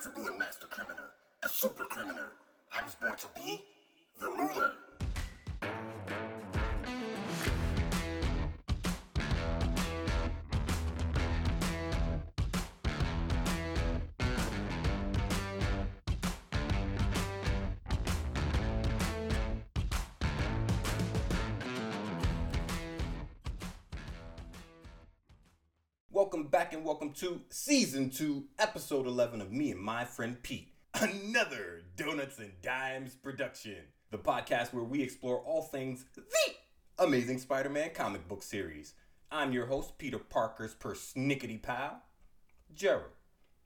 to be a master criminal, a super criminal. I was born to be and welcome to season two, episode 11 of Me and My Friend Pete. Another Donuts and Dimes production. The podcast where we explore all things the Amazing Spider Man comic book series. I'm your host, Peter Parker's persnickety pal, Jared.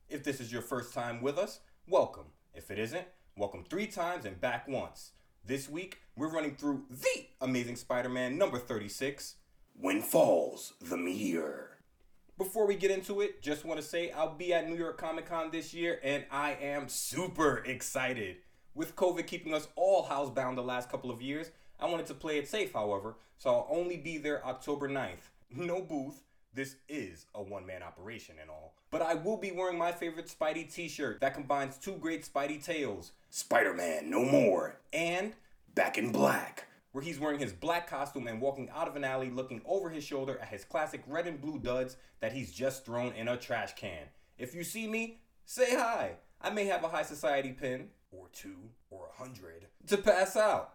If this is your first time with us, welcome. If it isn't, welcome three times and back once. This week, we're running through the Amazing Spider Man number 36 When Falls the Meteor. Before we get into it, just want to say I'll be at New York Comic Con this year and I am super excited. With COVID keeping us all housebound the last couple of years, I wanted to play it safe, however, so I'll only be there October 9th. No booth. This is a one man operation and all. But I will be wearing my favorite Spidey t shirt that combines two great Spidey tales Spider Man No More and Back in Black where he's wearing his black costume and walking out of an alley looking over his shoulder at his classic red and blue duds that he's just thrown in a trash can. If you see me, say hi. I may have a high society pin, or two, or a hundred, to pass out.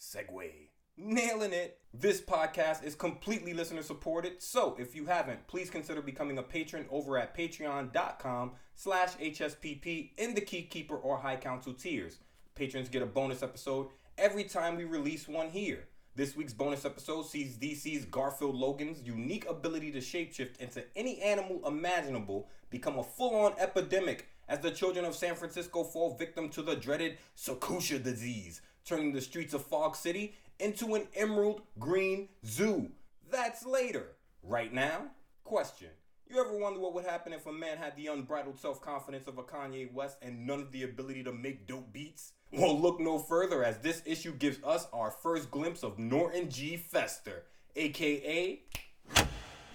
Segue. Nailing it. This podcast is completely listener supported, so if you haven't, please consider becoming a patron over at patreon.com slash HSPP in the Key Keeper or High Council tiers. Patrons get a bonus episode every time we release one here. This week's bonus episode sees DC's Garfield Logan's unique ability to shapeshift into any animal imaginable become a full on epidemic as the children of San Francisco fall victim to the dreaded Sakutia disease, turning the streets of Fog City into an emerald green zoo. That's later. Right now, question. You ever wonder what would happen if a man had the unbridled self confidence of a Kanye West and none of the ability to make dope beats? Well, look no further as this issue gives us our first glimpse of Norton G. Fester, aka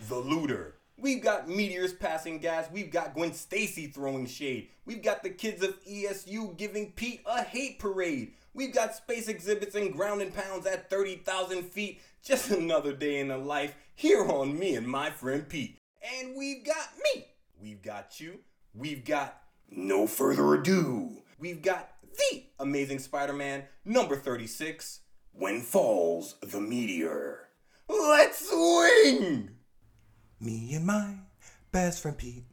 the Looter. We've got meteors passing gas. We've got Gwen Stacy throwing shade. We've got the kids of ESU giving Pete a hate parade. We've got space exhibits and ground and pounds at 30,000 feet. Just another day in the life here on me and my friend Pete. And we've got me. We've got you. We've got no further ado. We've got the Amazing Spider Man number 36 When Falls the Meteor. Let's swing! Me and my best friend Pete,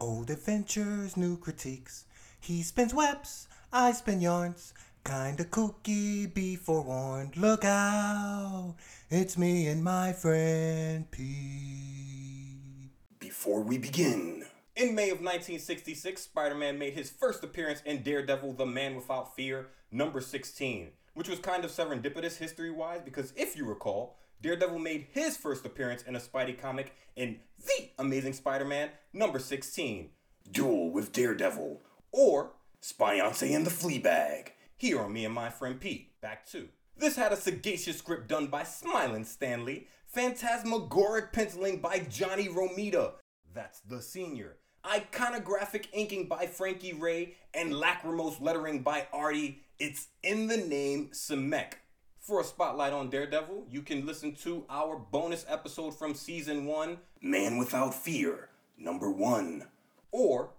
old adventures, new critiques. He spins webs, I spin yarns. Kinda kooky, be forewarned. Look out, it's me and my friend Pete. Before we begin, in May of 1966, Spider Man made his first appearance in Daredevil The Man Without Fear, number 16, which was kind of serendipitous history wise because if you recall, Daredevil made his first appearance in a Spidey comic in The Amazing Spider Man, number 16, Duel with Daredevil, or Spionce and the Fleabag, here on Me and My Friend Pete, back to. This had a sagacious script done by Smiling Stanley, phantasmagoric penciling by Johnny Romita, that's the senior, iconographic inking by Frankie Ray, and lacrimose lettering by Artie. It's in the name Semek. For a spotlight on Daredevil, you can listen to our bonus episode from season one, Man Without Fear, number one, or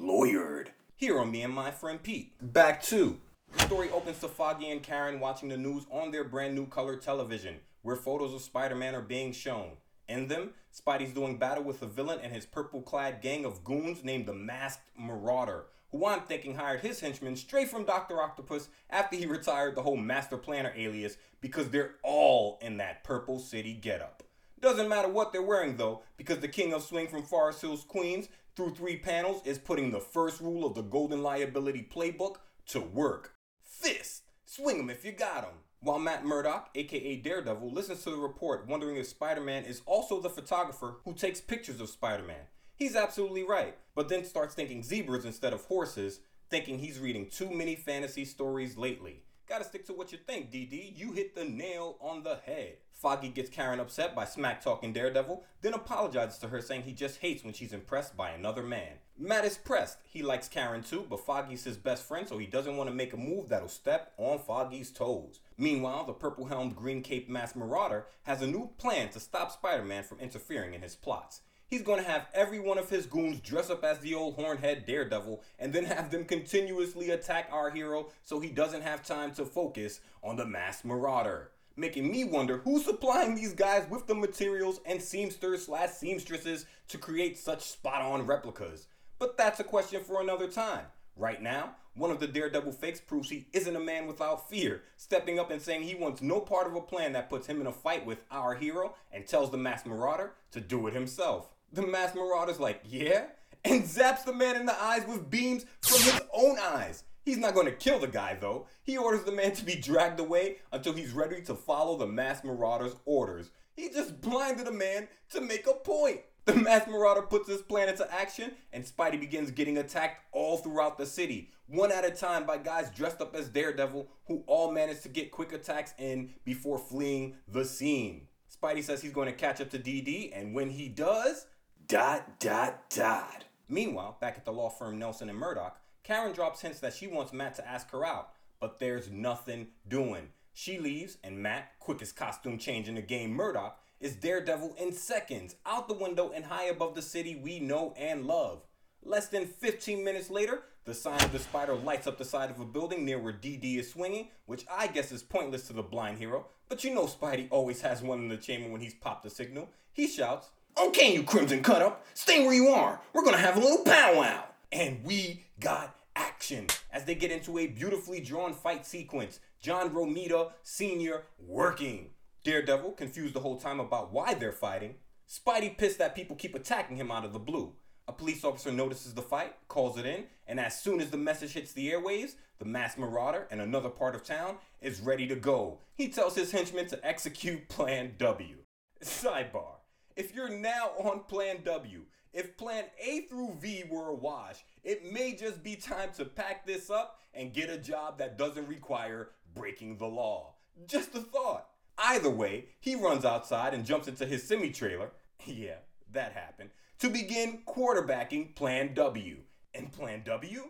Lawyered, here on Me and My Friend Pete. Back to. The story opens to Foggy and Karen watching the news on their brand new color television, where photos of Spider Man are being shown. In them, Spidey's doing battle with a villain and his purple clad gang of goons named the Masked Marauder, who I'm thinking hired his henchmen straight from Dr. Octopus after he retired the whole Master Planner alias because they're all in that Purple City getup. Doesn't matter what they're wearing though, because the King of Swing from Forest Hills, Queens, through three panels, is putting the first rule of the Golden Liability Playbook to work. Fist! Swing 'em if you got 'em. While Matt Murdock, aka Daredevil, listens to the report wondering if Spider Man is also the photographer who takes pictures of Spider Man. He's absolutely right, but then starts thinking zebras instead of horses, thinking he's reading too many fantasy stories lately. Gotta stick to what you think, DD. You hit the nail on the head. Foggy gets Karen upset by smack talking Daredevil, then apologizes to her saying he just hates when she's impressed by another man. Matt is pressed. He likes Karen too, but Foggy's his best friend, so he doesn't want to make a move that'll step on Foggy's toes. Meanwhile, the purple helmed green cape masked marauder has a new plan to stop Spider Man from interfering in his plots. He's going to have every one of his goons dress up as the old hornhead daredevil and then have them continuously attack our hero so he doesn't have time to focus on the masked marauder. Making me wonder who's supplying these guys with the materials and seamsters slash seamstresses to create such spot on replicas. But that's a question for another time. Right now, one of the Daredevil fakes proves he isn't a man without fear, stepping up and saying he wants no part of a plan that puts him in a fight with our hero and tells the masked marauder to do it himself. The masked marauder's like, yeah? And zaps the man in the eyes with beams from his own eyes. He's not going to kill the guy though. He orders the man to be dragged away until he's ready to follow the masked marauder's orders. He just blinded a man to make a point. The masked marauder puts his plan into action, and Spidey begins getting attacked all throughout the city, one at a time by guys dressed up as Daredevil who all manage to get quick attacks in before fleeing the scene. Spidey says he's going to catch up to DD, and when he does, dot dot dot. Meanwhile, back at the law firm Nelson and Murdock, Karen drops hints that she wants Matt to ask her out, but there's nothing doing. She leaves, and Matt, quickest costume change in the game, Murdock, is Daredevil in seconds, out the window and high above the city we know and love. Less than 15 minutes later, the sign of the spider lights up the side of a building near where DD is swinging, which I guess is pointless to the blind hero, but you know Spidey always has one in the chamber when he's popped the signal. He shouts, oh, Okay, you Crimson Cut Up, stay where you are. We're gonna have a little powwow. And we got action as they get into a beautifully drawn fight sequence. John Romita Sr. working. Daredevil confused the whole time about why they're fighting. Spidey pissed that people keep attacking him out of the blue. A police officer notices the fight, calls it in, and as soon as the message hits the airwaves, the masked marauder in another part of town is ready to go. He tells his henchmen to execute Plan W. Sidebar. If you're now on Plan W, if Plan A through V were a wash, it may just be time to pack this up and get a job that doesn't require breaking the law. Just a thought. Either way, he runs outside and jumps into his semi trailer. Yeah, that happened. To begin quarterbacking Plan W. And Plan W?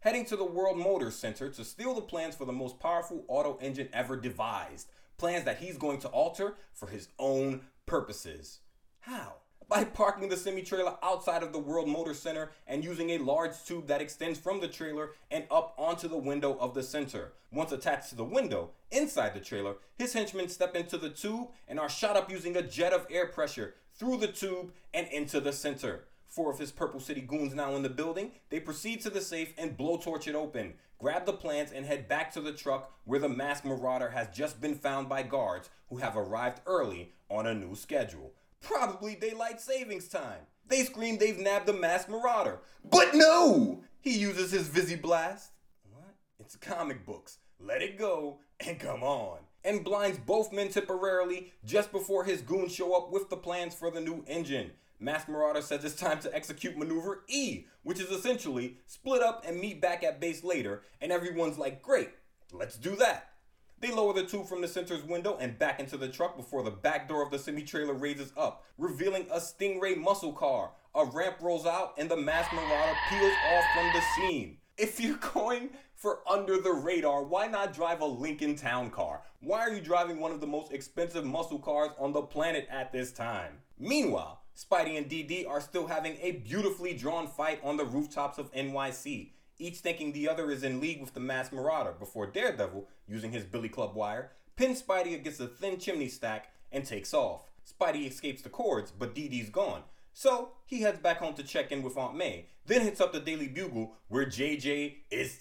Heading to the World Motor Center to steal the plans for the most powerful auto engine ever devised. Plans that he's going to alter for his own purposes. How? By parking the semi trailer outside of the World Motor Center and using a large tube that extends from the trailer and up onto the window of the center. Once attached to the window, inside the trailer, his henchmen step into the tube and are shot up using a jet of air pressure through the tube and into the center. Four of his Purple City goons now in the building, they proceed to the safe and blowtorch it open, grab the plans, and head back to the truck where the masked marauder has just been found by guards who have arrived early on a new schedule. Probably daylight savings time. They scream they've nabbed the masked marauder. But no! He uses his Visi Blast. What? It's comic books. Let it go and come on. And blinds both men temporarily just before his goons show up with the plans for the new engine. Masked Marauder says it's time to execute maneuver E, which is essentially split up and meet back at base later, and everyone's like, great, let's do that. They lower the tube from the center's window and back into the truck before the back door of the semi trailer raises up, revealing a Stingray muscle car. A ramp rolls out and the masked marauder peels off from the scene. If you're going for under the radar, why not drive a Lincoln Town car? Why are you driving one of the most expensive muscle cars on the planet at this time? Meanwhile, Spidey and DD are still having a beautifully drawn fight on the rooftops of NYC each thinking the other is in league with the masked marauder before Daredevil, using his Billy Club wire, pins Spidey against a thin chimney stack and takes off. Spidey escapes the cords, but Dee Dee's gone. So he heads back home to check in with Aunt May, then hits up the Daily Bugle where JJ is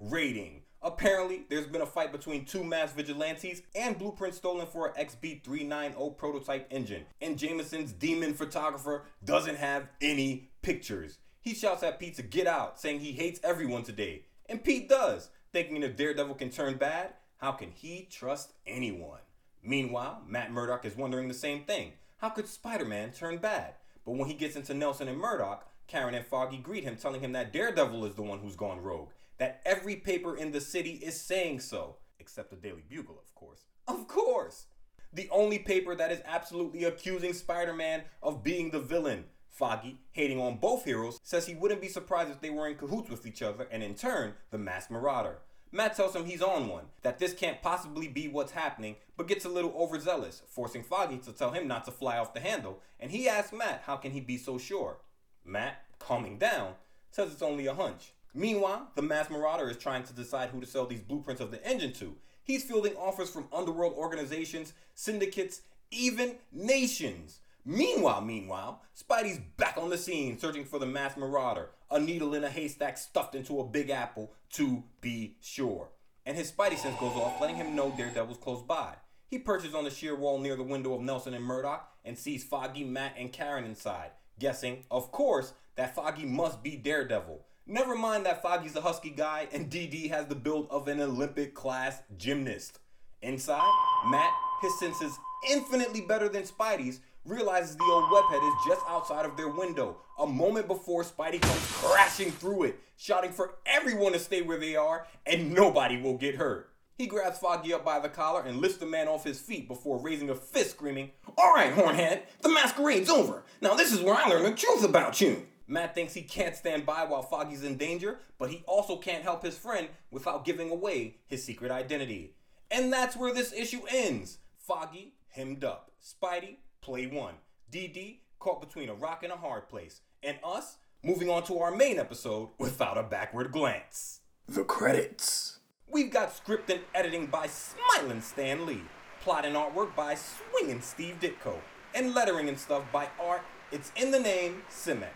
rating. Apparently, there's been a fight between two mass vigilantes and blueprints stolen for an XB390 prototype engine, and Jameson's demon photographer doesn't have any pictures. He shouts at Pete to get out, saying he hates everyone today. And Pete does, thinking if Daredevil can turn bad, how can he trust anyone? Meanwhile, Matt Murdock is wondering the same thing. How could Spider Man turn bad? But when he gets into Nelson and Murdock, Karen and Foggy greet him, telling him that Daredevil is the one who's gone rogue, that every paper in the city is saying so. except the Daily Bugle, of course. Of course! The only paper that is absolutely accusing Spider Man of being the villain. Foggy, hating on both heroes, says he wouldn't be surprised if they were in cahoots with each other, and in turn, the masked marauder. Matt tells him he's on one, that this can't possibly be what's happening, but gets a little overzealous, forcing Foggy to tell him not to fly off the handle, and he asks Matt how can he be so sure. Matt, calming down, says it's only a hunch. Meanwhile, the mass marauder is trying to decide who to sell these blueprints of the engine to. He's fielding offers from underworld organizations, syndicates, even nations. Meanwhile, meanwhile, Spidey's back on the scene searching for the masked marauder, a needle in a haystack stuffed into a big apple, to be sure. And his Spidey sense goes off, letting him know Daredevil's close by. He perches on the sheer wall near the window of Nelson and Murdock and sees Foggy, Matt, and Karen inside, guessing, of course, that Foggy must be Daredevil. Never mind that Foggy's a husky guy and DD has the build of an Olympic class gymnast. Inside, Matt, his senses infinitely better than Spidey's, realizes the old webhead is just outside of their window, a moment before Spidey comes crashing through it, shouting for everyone to stay where they are and nobody will get hurt. He grabs Foggy up by the collar and lifts the man off his feet before raising a fist, screaming, All right, Hornhead, the masquerade's over. Now this is where I learn the truth about you. Matt thinks he can't stand by while Foggy's in danger, but he also can't help his friend without giving away his secret identity. And that's where this issue ends. Foggy, hemmed up. Spidey, play one. DD, caught between a rock and a hard place. And us, moving on to our main episode without a backward glance. The credits. We've got script and editing by Smiling Stan Lee, plot and artwork by Swinging Steve Ditko, and lettering and stuff by Art, it's in the name, Simek.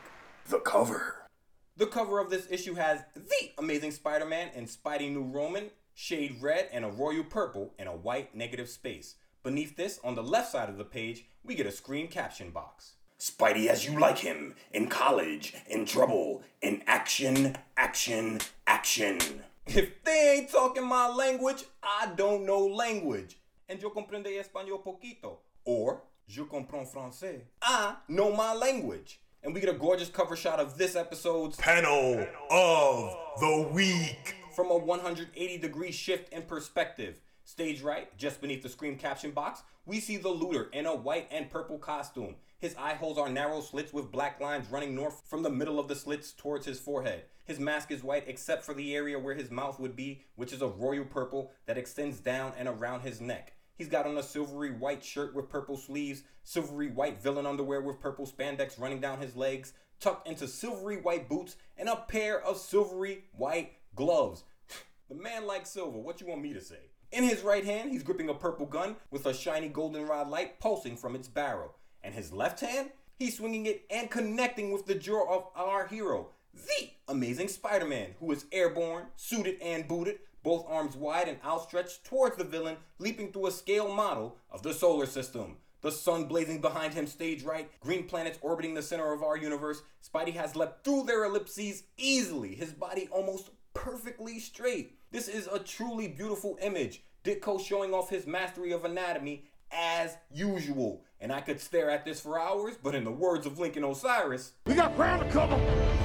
The cover. The cover of this issue has the Amazing Spider Man in Spidey New Roman, shade red, and a royal purple in a white negative space. Beneath this, on the left side of the page, we get a screen caption box. Spidey as you like him. In college. In trouble. In action. Action. Action. If they ain't talking my language, I don't know language. And yo comprende español poquito. Or, je comprends français. I know my language. And we get a gorgeous cover shot of this episode's Panel of the week. from a 180 degree shift in perspective. Stage right, just beneath the screen caption box, we see the looter in a white and purple costume. His eye holes are narrow slits with black lines running north from the middle of the slits towards his forehead. His mask is white except for the area where his mouth would be, which is a royal purple that extends down and around his neck. He's got on a silvery white shirt with purple sleeves, silvery white villain underwear with purple spandex running down his legs, tucked into silvery white boots, and a pair of silvery white gloves. the man likes silver, what you want me to say? In his right hand, he's gripping a purple gun with a shiny goldenrod light pulsing from its barrel. And his left hand, he's swinging it and connecting with the jaw of our hero, the amazing Spider Man, who is airborne, suited, and booted, both arms wide and outstretched towards the villain, leaping through a scale model of the solar system. The sun blazing behind him, stage right, green planets orbiting the center of our universe. Spidey has leapt through their ellipses easily, his body almost perfectly straight. This is a truly beautiful image. Ditko showing off his mastery of anatomy as usual. And I could stare at this for hours, but in the words of Lincoln Osiris, We got ground to cover.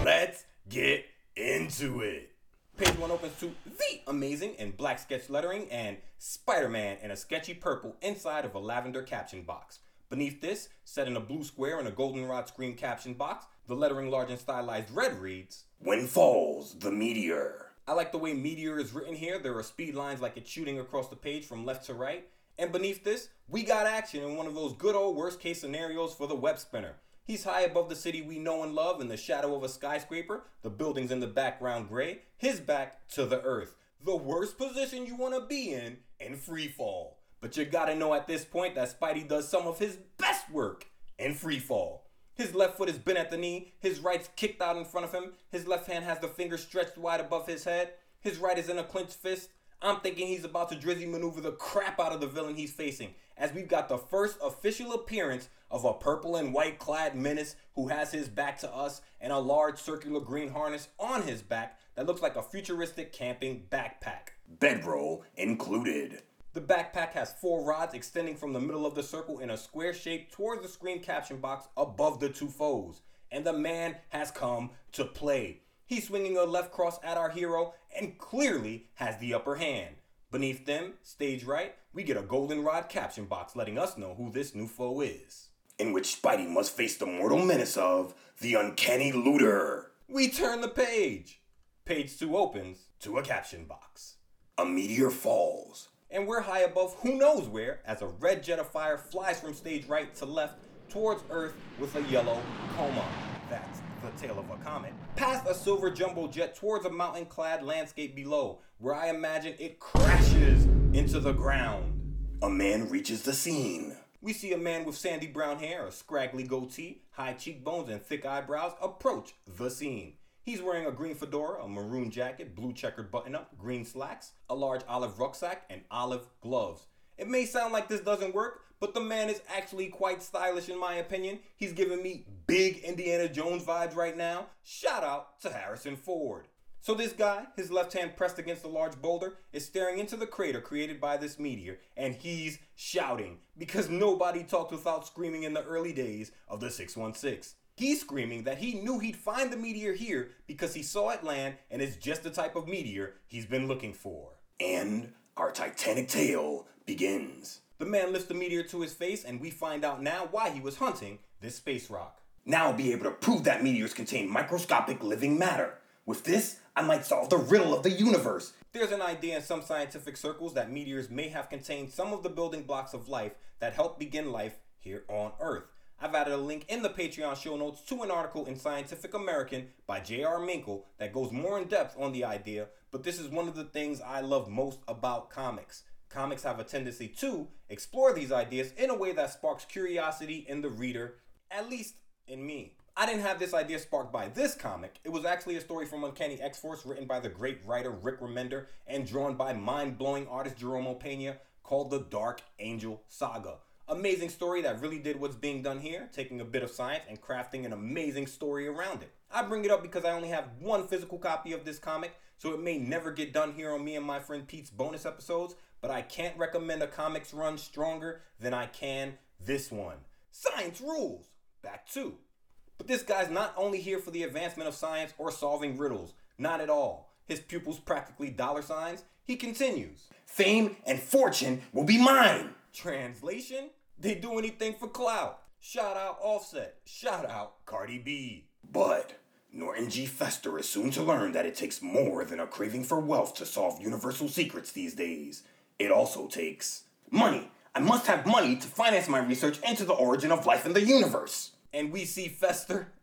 let's get into it. Page one opens to the amazing in black sketch lettering and Spider Man in a sketchy purple inside of a lavender caption box. Beneath this, set in a blue square in a goldenrod screen caption box, the lettering large and stylized red reads When falls the meteor. I like the way Meteor is written here. There are speed lines like it's shooting across the page from left to right. And beneath this, we got action in one of those good old worst case scenarios for the web spinner. He's high above the city we know and love in the shadow of a skyscraper, the buildings in the background gray, his back to the earth. The worst position you want to be in in free fall. But you gotta know at this point that Spidey does some of his best work in free fall. His left foot is bent at the knee, his right's kicked out in front of him, his left hand has the finger stretched wide above his head, his right is in a clenched fist. I'm thinking he's about to drizzy maneuver the crap out of the villain he's facing, as we've got the first official appearance of a purple and white clad menace who has his back to us and a large circular green harness on his back that looks like a futuristic camping backpack. Bedroll included. The backpack has four rods extending from the middle of the circle in a square shape towards the screen caption box above the two foes. And the man has come to play. He's swinging a left cross at our hero and clearly has the upper hand. Beneath them, stage right, we get a goldenrod caption box letting us know who this new foe is. In which Spidey must face the mortal menace of the Uncanny Looter. We turn the page. Page 2 opens to a caption box. A meteor falls. And we're high above who knows where as a red jet of fire flies from stage right to left towards Earth with a yellow coma. That's the tail of a comet. Past a silver jumbo jet towards a mountain clad landscape below, where I imagine it crashes into the ground. A man reaches the scene. We see a man with sandy brown hair, a scraggly goatee, high cheekbones, and thick eyebrows approach the scene. He's wearing a green fedora, a maroon jacket, blue checkered button up, green slacks, a large olive rucksack, and olive gloves. It may sound like this doesn't work, but the man is actually quite stylish in my opinion. He's giving me big Indiana Jones vibes right now. Shout out to Harrison Ford. So this guy, his left hand pressed against a large boulder, is staring into the crater created by this meteor, and he's shouting because nobody talked without screaming in the early days of the 616. He's screaming that he knew he'd find the meteor here because he saw it land and it's just the type of meteor he's been looking for. And our titanic tale begins. The man lifts the meteor to his face, and we find out now why he was hunting this space rock. Now I'll be able to prove that meteors contain microscopic living matter. With this, I might solve the riddle of the universe. There's an idea in some scientific circles that meteors may have contained some of the building blocks of life that helped begin life here on Earth. I've added a link in the Patreon show notes to an article in Scientific American by J.R. Minkel that goes more in depth on the idea, but this is one of the things I love most about comics. Comics have a tendency to explore these ideas in a way that sparks curiosity in the reader, at least in me. I didn't have this idea sparked by this comic. It was actually a story from Uncanny X Force written by the great writer Rick Remender and drawn by mind blowing artist Jerome Opeña called The Dark Angel Saga. Amazing story that really did what's being done here, taking a bit of science and crafting an amazing story around it. I bring it up because I only have one physical copy of this comic, so it may never get done here on me and my friend Pete's bonus episodes, but I can't recommend a comics run stronger than I can this one. Science rules! Back to. But this guy's not only here for the advancement of science or solving riddles, not at all. His pupils practically dollar signs. He continues. Fame and fortune will be mine. Translation? They do anything for clout. Shout out Offset. Shout out Cardi B. But Norton G. Fester is soon to learn that it takes more than a craving for wealth to solve universal secrets these days. It also takes money. I must have money to finance my research into the origin of life in the universe. And we see Fester.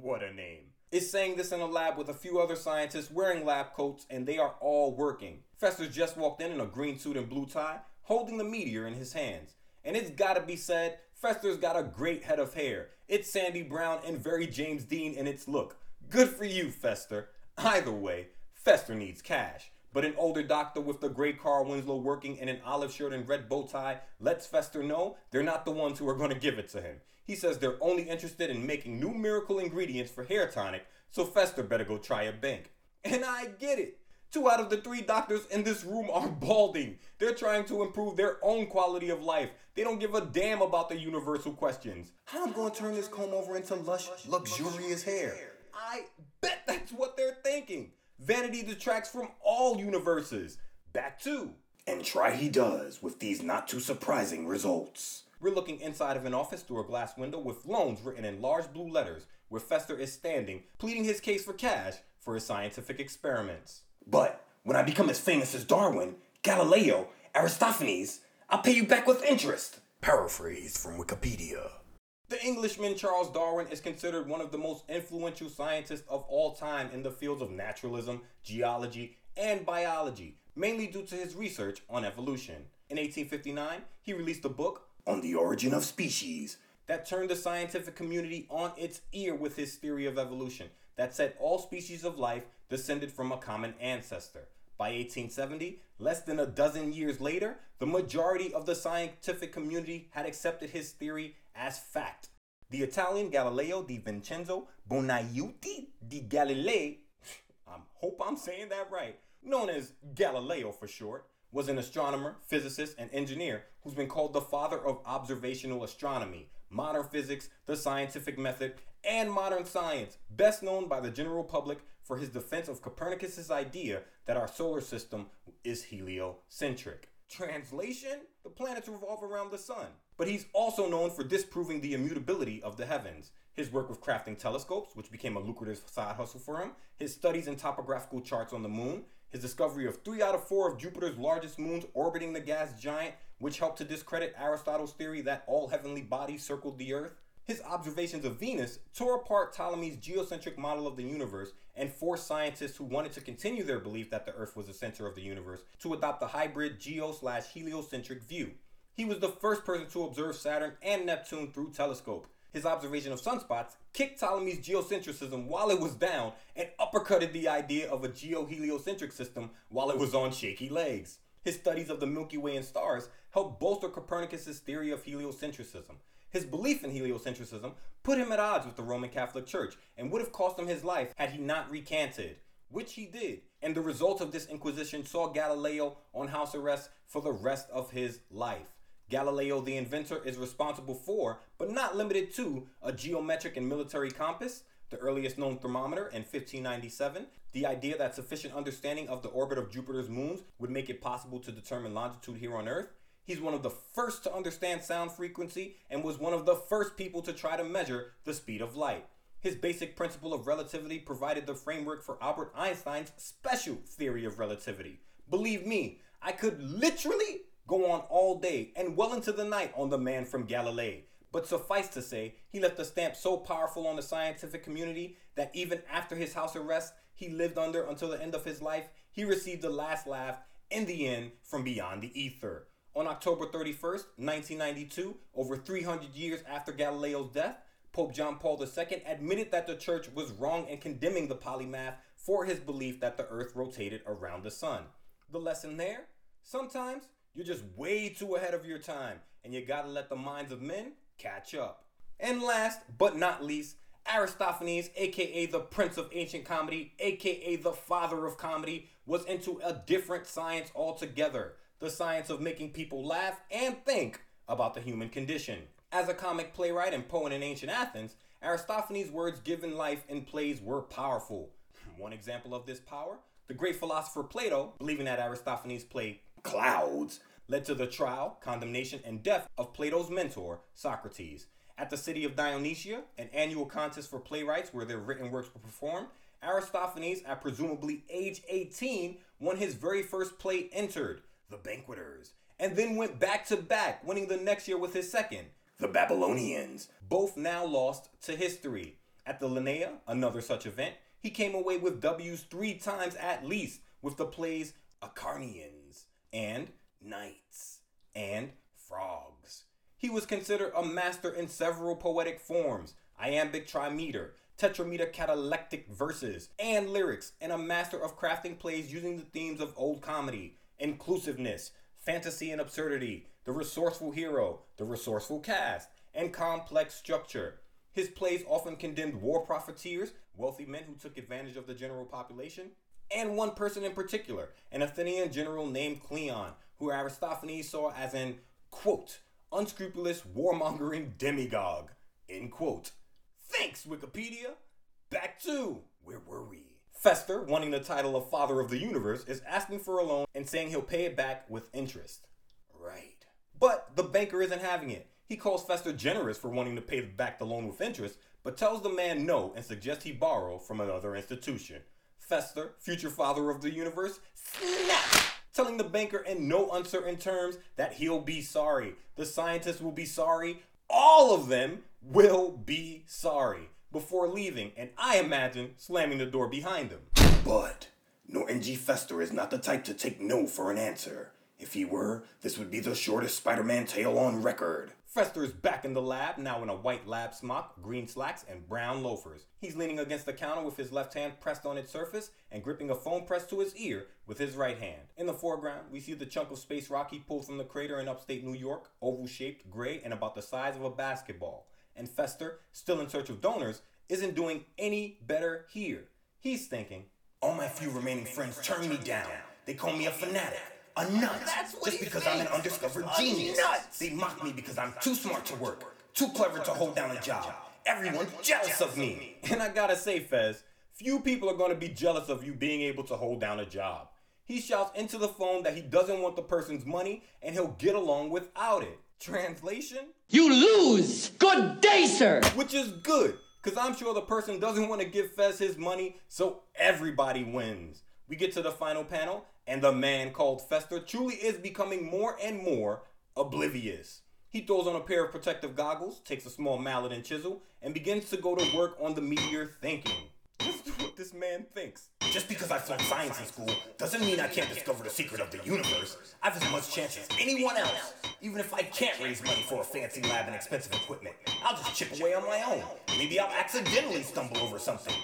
What a name. Is saying this in a lab with a few other scientists wearing lab coats, and they are all working. Fester just walked in in a green suit and blue tie, holding the meteor in his hands. And it's gotta be said, Fester's got a great head of hair. It's sandy brown and very James Dean in its look. Good for you, Fester. Either way, Fester needs cash. But an older doctor with the gray Carl Winslow working in an olive shirt and red bow tie lets Fester know they're not the ones who are going to give it to him. He says they're only interested in making new miracle ingredients for hair tonic, so Fester better go try a bank. And I get it. Two out of the three doctors in this room are balding. They're trying to improve their own quality of life. They don't give a damn about the universal questions. How I'm going to turn this comb over into lush, luxurious hair? I bet that's what they're thinking. Vanity detracts from all universes. Back to. And try he does with these not too surprising results. We're looking inside of an office through a glass window with loans written in large blue letters, where Fester is standing, pleading his case for cash for his scientific experiments. But when I become as famous as Darwin, Galileo, Aristophanes, I'll pay you back with interest. Paraphrase from Wikipedia. The Englishman Charles Darwin is considered one of the most influential scientists of all time in the fields of naturalism, geology, and biology, mainly due to his research on evolution. In 1859, he released a book On the Origin of Species that turned the scientific community on its ear with his theory of evolution that said all species of life descended from a common ancestor. By 1870, less than a dozen years later, the majority of the scientific community had accepted his theory as fact. The Italian Galileo di Vincenzo Bonaiuti di Galilei, I hope I'm saying that right, known as Galileo for short, was an astronomer, physicist, and engineer who's been called the father of observational astronomy, modern physics, the scientific method, and modern science, best known by the general public for his defense of Copernicus's idea that our solar system is heliocentric. Translation? The planets revolve around the sun. But he's also known for disproving the immutability of the heavens. His work with crafting telescopes, which became a lucrative side hustle for him, his studies in topographical charts on the moon, his discovery of three out of four of Jupiter's largest moons orbiting the gas giant, which helped to discredit Aristotle's theory that all heavenly bodies circled the Earth, his observations of Venus tore apart Ptolemy's geocentric model of the universe and forced scientists who wanted to continue their belief that the Earth was the center of the universe to adopt the hybrid geo slash heliocentric view. He was the first person to observe Saturn and Neptune through telescope. His observation of sunspots kicked Ptolemy's geocentrism while it was down and uppercutted the idea of a geo-heliocentric system while it was on shaky legs. His studies of the Milky Way and stars helped bolster Copernicus's theory of heliocentrism. His belief in heliocentrism put him at odds with the Roman Catholic Church and would have cost him his life had he not recanted, which he did. And the result of this inquisition saw Galileo on house arrest for the rest of his life. Galileo, the inventor, is responsible for, but not limited to, a geometric and military compass, the earliest known thermometer in 1597, the idea that sufficient understanding of the orbit of Jupiter's moons would make it possible to determine longitude here on Earth, He's one of the first to understand sound frequency and was one of the first people to try to measure the speed of light. His basic principle of relativity provided the framework for Albert Einstein's special theory of relativity. Believe me, I could literally go on all day and well into the night on the man from Galilee. But suffice to say, he left a stamp so powerful on the scientific community that even after his house arrest he lived under until the end of his life, he received the last laugh in the end from beyond the ether. On October 31st, 1992, over 300 years after Galileo's death, Pope John Paul II admitted that the church was wrong in condemning the polymath for his belief that the earth rotated around the sun. The lesson there? Sometimes you're just way too ahead of your time, and you gotta let the minds of men catch up. And last but not least, Aristophanes, aka the Prince of Ancient Comedy, aka the Father of Comedy, was into a different science altogether the science of making people laugh and think about the human condition. As a comic playwright and poet in ancient Athens, Aristophanes' words given life in plays were powerful. One example of this power the great philosopher Plato, believing that Aristophanes' play Clouds led to the trial, condemnation, and death of Plato's mentor, Socrates. At the city of Dionysia, an annual contest for playwrights where their written works were performed, Aristophanes, at presumably age 18, won his very first play entered, the Banqueters, and then went back to back, winning the next year with his second, The Babylonians, both now lost to history. At the Lenaia, another such event, he came away with W's three times at least with the plays Acharnians and Knights and Frogs. He was considered a master in several poetic forms iambic trimeter, tetrameter catalectic verses, and lyrics, and a master of crafting plays using the themes of old comedy, inclusiveness, fantasy and absurdity, the resourceful hero, the resourceful cast, and complex structure. His plays often condemned war profiteers, wealthy men who took advantage of the general population, and one person in particular, an Athenian general named Cleon, who Aristophanes saw as an, quote, unscrupulous warmongering demagogue, end quote. Thanks, Wikipedia. Back to where were we? Fester, wanting the title of Father of the Universe, is asking for a loan and saying he'll pay it back with interest. Right. But the banker isn't having it. He calls Fester generous for wanting to pay back the loan with interest, but tells the man no and suggests he borrow from another institution. Fester, future father of the universe, snaps, telling the banker in no uncertain terms that he'll be sorry. The scientists will be sorry. All of them will be sorry before leaving, and I imagine slamming the door behind him. But Norton G. Fester is not the type to take no for an answer. If he were, this would be the shortest Spider Man tale on record. Fester is back in the lab, now in a white lab smock, green slacks, and brown loafers. He's leaning against the counter with his left hand pressed on its surface and gripping a phone pressed to his ear with his right hand. In the foreground, we see the chunk of space rock he pulled from the crater in upstate New York, oval shaped, gray, and about the size of a basketball and Fester, still in search of donors, isn't doing any better here. He's thinking, All my few remaining friends turn me down. They call me a fanatic, a nut, just because. I'm an undiscovered genius. They mock me because I'm too smart to work, too clever to hold down a job. Everyone's jealous of me. And I gotta say, Fez, Few people are to be jealous of you being able to hold down a job. He shouts into the phone that he doesn't want the person's money and he'll get along without it. Translation? You lose! Good day, sir! Which is good, because I'm sure the person doesn't want to give Fez his money, so everybody wins. We get to the final panel, and the man called Fester truly is becoming more and more oblivious. He throws on a pair of protective goggles, takes a small mallet and chisel, and begins to go to work on the meteor thinking. Listen to what this man thinks. Just because I flunked science in school doesn't mean I can't discover the secret of the universe. I have as much chance as anyone else. Even if I can't raise money for a fancy lab and expensive equipment, I'll just chip away on my own. Maybe I'll accidentally stumble over something.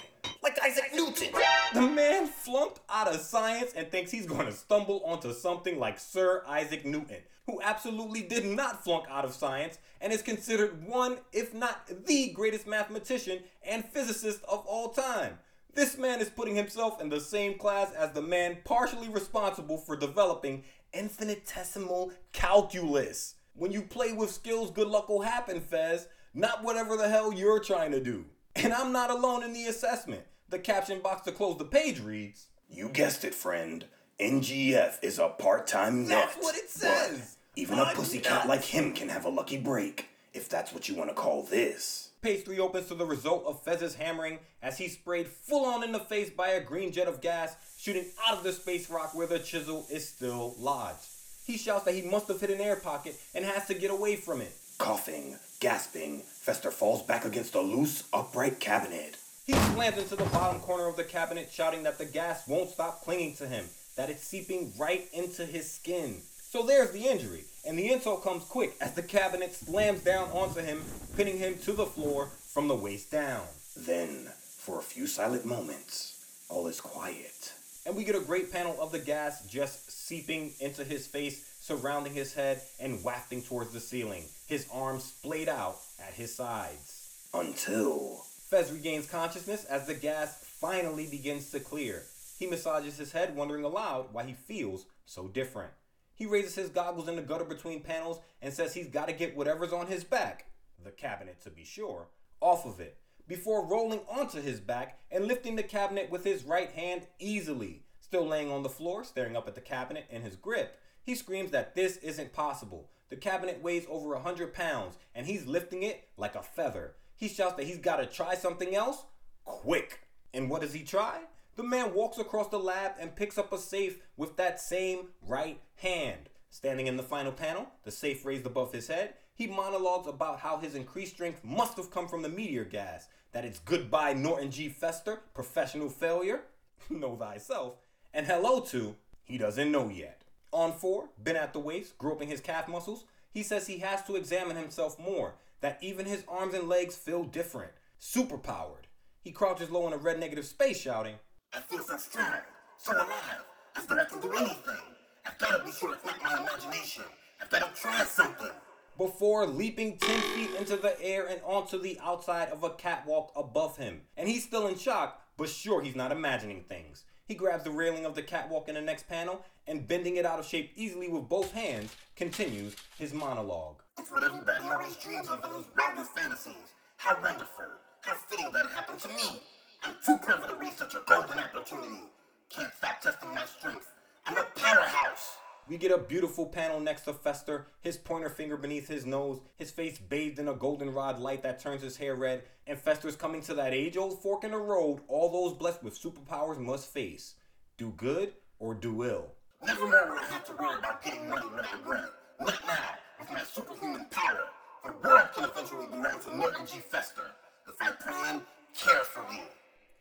Like Isaac Newton. The man flunked out of science and thinks he's going to stumble onto something like Sir Isaac Newton, who absolutely did not flunk out of science and is considered one, if not the greatest mathematician and physicist of all time. This man is putting himself in the same class as the man partially responsible for developing infinitesimal calculus. When you play with skills, good luck will happen, Fez. Not whatever the hell you're trying to do. And I'm not alone in the assessment. The caption box to close the page reads You guessed it, friend. NGF is a part time nut. That's what it says. But even a pussycat like him can have a lucky break, if that's what you want to call this. Page 3 opens to the result of Fez's hammering as he's sprayed full on in the face by a green jet of gas shooting out of the space rock where the chisel is still lodged. He shouts that he must have hit an air pocket and has to get away from it. Coughing, gasping, Fester falls back against a loose, upright cabinet. He slams into the bottom corner of the cabinet, shouting that the gas won't stop clinging to him, that it's seeping right into his skin. So there's the injury, and the insult comes quick as the cabinet slams down onto him, pinning him to the floor from the waist down. Then, for a few silent moments, all is quiet. And we get a great panel of the gas just seeping into his face, surrounding his head, and wafting towards the ceiling, his arms splayed out at his sides. Until. Fez regains consciousness as the gas finally begins to clear. He massages his head, wondering aloud why he feels so different. He raises his goggles in the gutter between panels and says he's got to get whatever's on his back, the cabinet to be sure, off of it, before rolling onto his back and lifting the cabinet with his right hand easily. Still laying on the floor, staring up at the cabinet in his grip, he screams that this isn't possible. The cabinet weighs over a hundred pounds, and he's lifting it like a feather. He shouts that he's got to try something else quick. And what does he try? The man walks across the lab and picks up a safe with that same right hand. Standing in the final panel, the safe raised above his head, he monologues about how his increased strength must have come from the meteor gas, that it's goodbye Norton G. Fester, professional failure, know thyself, and hello to, he doesn't know yet. On four, bent at the waist, groping his calf muscles, he says he has to examine himself more, that even his arms and legs feel different, superpowered. He crouches low in a red negative space, shouting, I feel so strong, so alive, as though I can do anything. I've gotta be sure it's not my imagination. I've gotta try something. before leaping 10 feet into the air and onto the outside of a catwalk above him. And he's still in shock, but sure he's not imagining things. He grabs the railing of the catwalk in the next panel and, bending it out of shape easily with both hands, continues his monologue. It's what everybody always dreams of in those wildest fantasies. How wonderful. How fitting that it happened to me. I'm too clever to waste such a golden opportunity. Can't stop testing my strength. I'm a powerhouse. We get a beautiful panel next to Fester, his pointer finger beneath his nose, his face bathed in a goldenrod light that turns his hair red, and Fester's coming to that age old fork in the road all those blessed with superpowers must face. Do good or do ill. Never more will I have to worry about getting money when I want. Not now, with my superhuman power. The world can eventually belong to Norton G. Fester. If I plan carefully.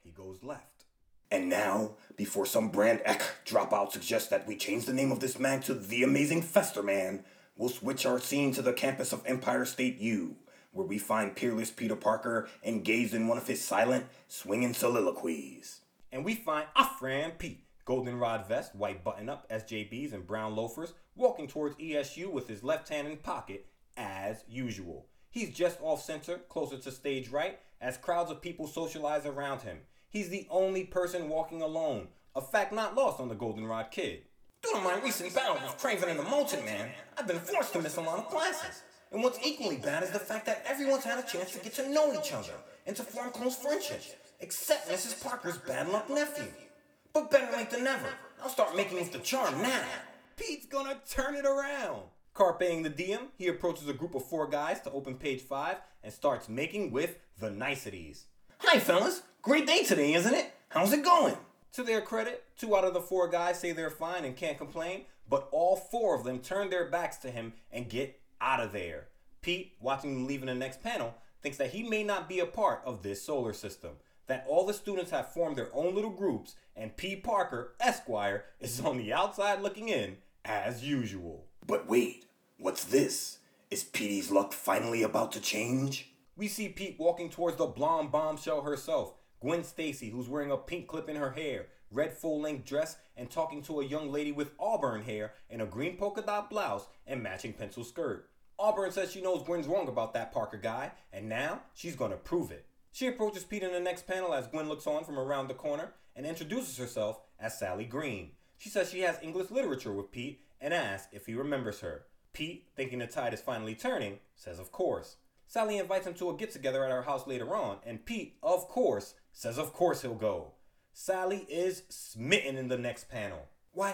He goes left. And now, before some brand ek dropout suggests that we change the name of this man to The Amazing Fester Man, we'll switch our scene to the campus of Empire State U, where we find peerless Peter Parker engaged in one of his silent, swinging soliloquies. And we find our friend Pete, goldenrod vest, white button up, SJBs, and brown loafers, walking towards ESU with his left hand in pocket, as usual. He's just off center, closer to stage right, as crowds of people socialize around him. He's the only person walking alone, a fact not lost on the Goldenrod Kid. Due to my recent battle with Kraven and the Molten Man, I've been forced to miss a lot of classes. And what's equally bad is the fact that everyone's had a chance to get to know each other and to form close friendships. except Mrs. Parker's bad luck nephew. But better late than never. I'll start making with the charm now. Pete's gonna turn it around. Carpeing the DM, he approaches a group of four guys to open page five and starts making with the niceties. Hi, fellas. Great day today, isn't it? How's it going? To their credit, two out of the four guys say they're fine and can't complain, but all four of them turn their backs to him and get out of there. Pete, watching them leave in the next panel, thinks that he may not be a part of this solar system, that all the students have formed their own little groups, and P. Parker, Esquire, is on the outside looking in, as usual. But wait, what's this? Is Petey's luck finally about to change? We see Pete walking towards the blonde bombshell herself, Gwen Stacy, who's wearing a pink clip in her hair, red full length dress, and talking to a young lady with auburn hair in a green polka dot blouse and matching pencil skirt. Auburn says she knows Gwen's wrong about that Parker guy, and now she's gonna prove it. She approaches Pete in the next panel as Gwen looks on from around the corner and introduces herself as Sally Green. She says she has English literature with Pete and asks if he remembers her. Pete, thinking the tide is finally turning, says of course. Sally invites him to a get together at her house later on, and Pete, of course, says of course he'll go. Sally is smitten in the next panel. Why,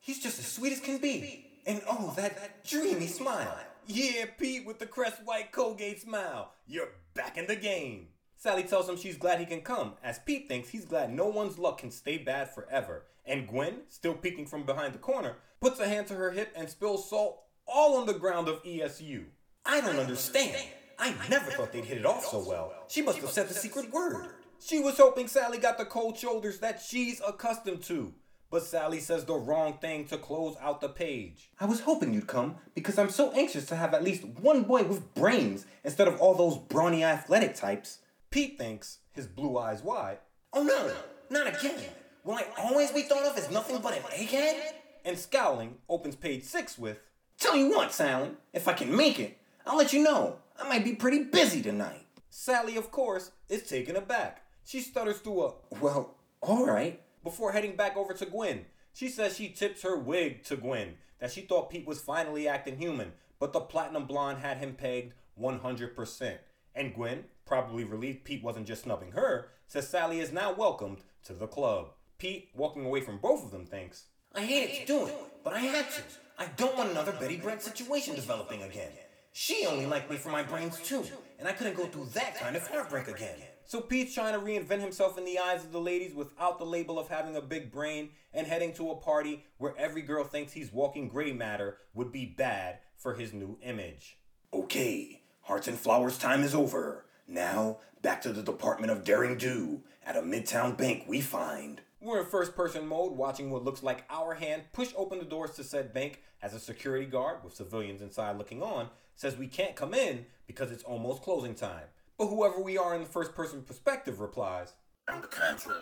he's just as sweet as can be. And oh, that dreamy smile. Yeah, Pete with the Crest White Colgate smile. You're back in the game. Sally tells him she's glad he can come, as Pete thinks he's glad no one's luck can stay bad forever. And Gwen, still peeking from behind the corner, puts a hand to her hip and spills salt all on the ground of ESU. I don't understand. I never thought they'd hit it off so well. She must have said the secret word. She was hoping Sally got the cold shoulders that she's accustomed to. But Sally says the wrong thing to close out the page. I was hoping you'd come because I'm so anxious to have at least one boy with brains instead of all those brawny athletic types. Pete thinks, his blue eyes wide, Oh no, not again. Will I always be thought of as nothing but an egghead? and scowling, opens page six with, Tell you what, Sally, if I can make it, I'll let you know. I might be pretty busy tonight. Sally, of course, is taken aback. She stutters through a Well, alright. before heading back over to Gwen. She says she tips her wig to Gwen, that she thought Pete was finally acting human, but the platinum blonde had him pegged 100%. And Gwen, probably relieved Pete wasn't just snubbing her, says Sally is now welcomed to the club. Pete, walking away from both of them, thinks, I hated to do it, but I had to. I don't want another Betty Brant situation developing again. She only liked me for my brains too, and I couldn't go through that kind of heartbreak again. So Pete's trying to reinvent himself in the eyes of the ladies without the label of having a big brain and heading to a party where every girl thinks he's walking gray matter would be bad for his new image. Okay, Hearts and Flowers time is over. Now, back to the Department of Daring Do. At a Midtown bank, we find. We're in first person mode, watching what looks like our hand push open the doors to said bank as a security guard, with civilians inside looking on, says we can't come in because it's almost closing time. But whoever we are in the first person perspective replies, On the contrary,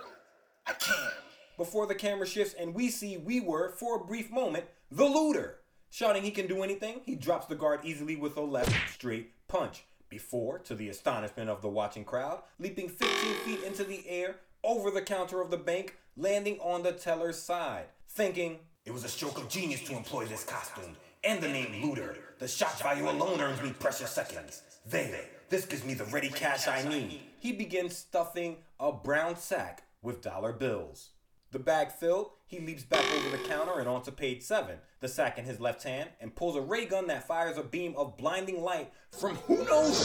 I can. before the camera shifts and we see we were, for a brief moment, the looter. Shouting he can do anything, he drops the guard easily with a left straight punch. Before, to the astonishment of the watching crowd, leaping 15 feet into the air, over the counter of the bank, landing on the teller's side. Thinking, It was a stroke of genius to employ this costume and the name Looter. The shock value alone earns me precious seconds. There, this gives me the ready cash I need. he begins stuffing a brown sack with dollar bills. The bag filled, he leaps back over the counter and onto page 7, the sack in his left hand, and pulls a ray gun that fires a beam of blinding light from who knows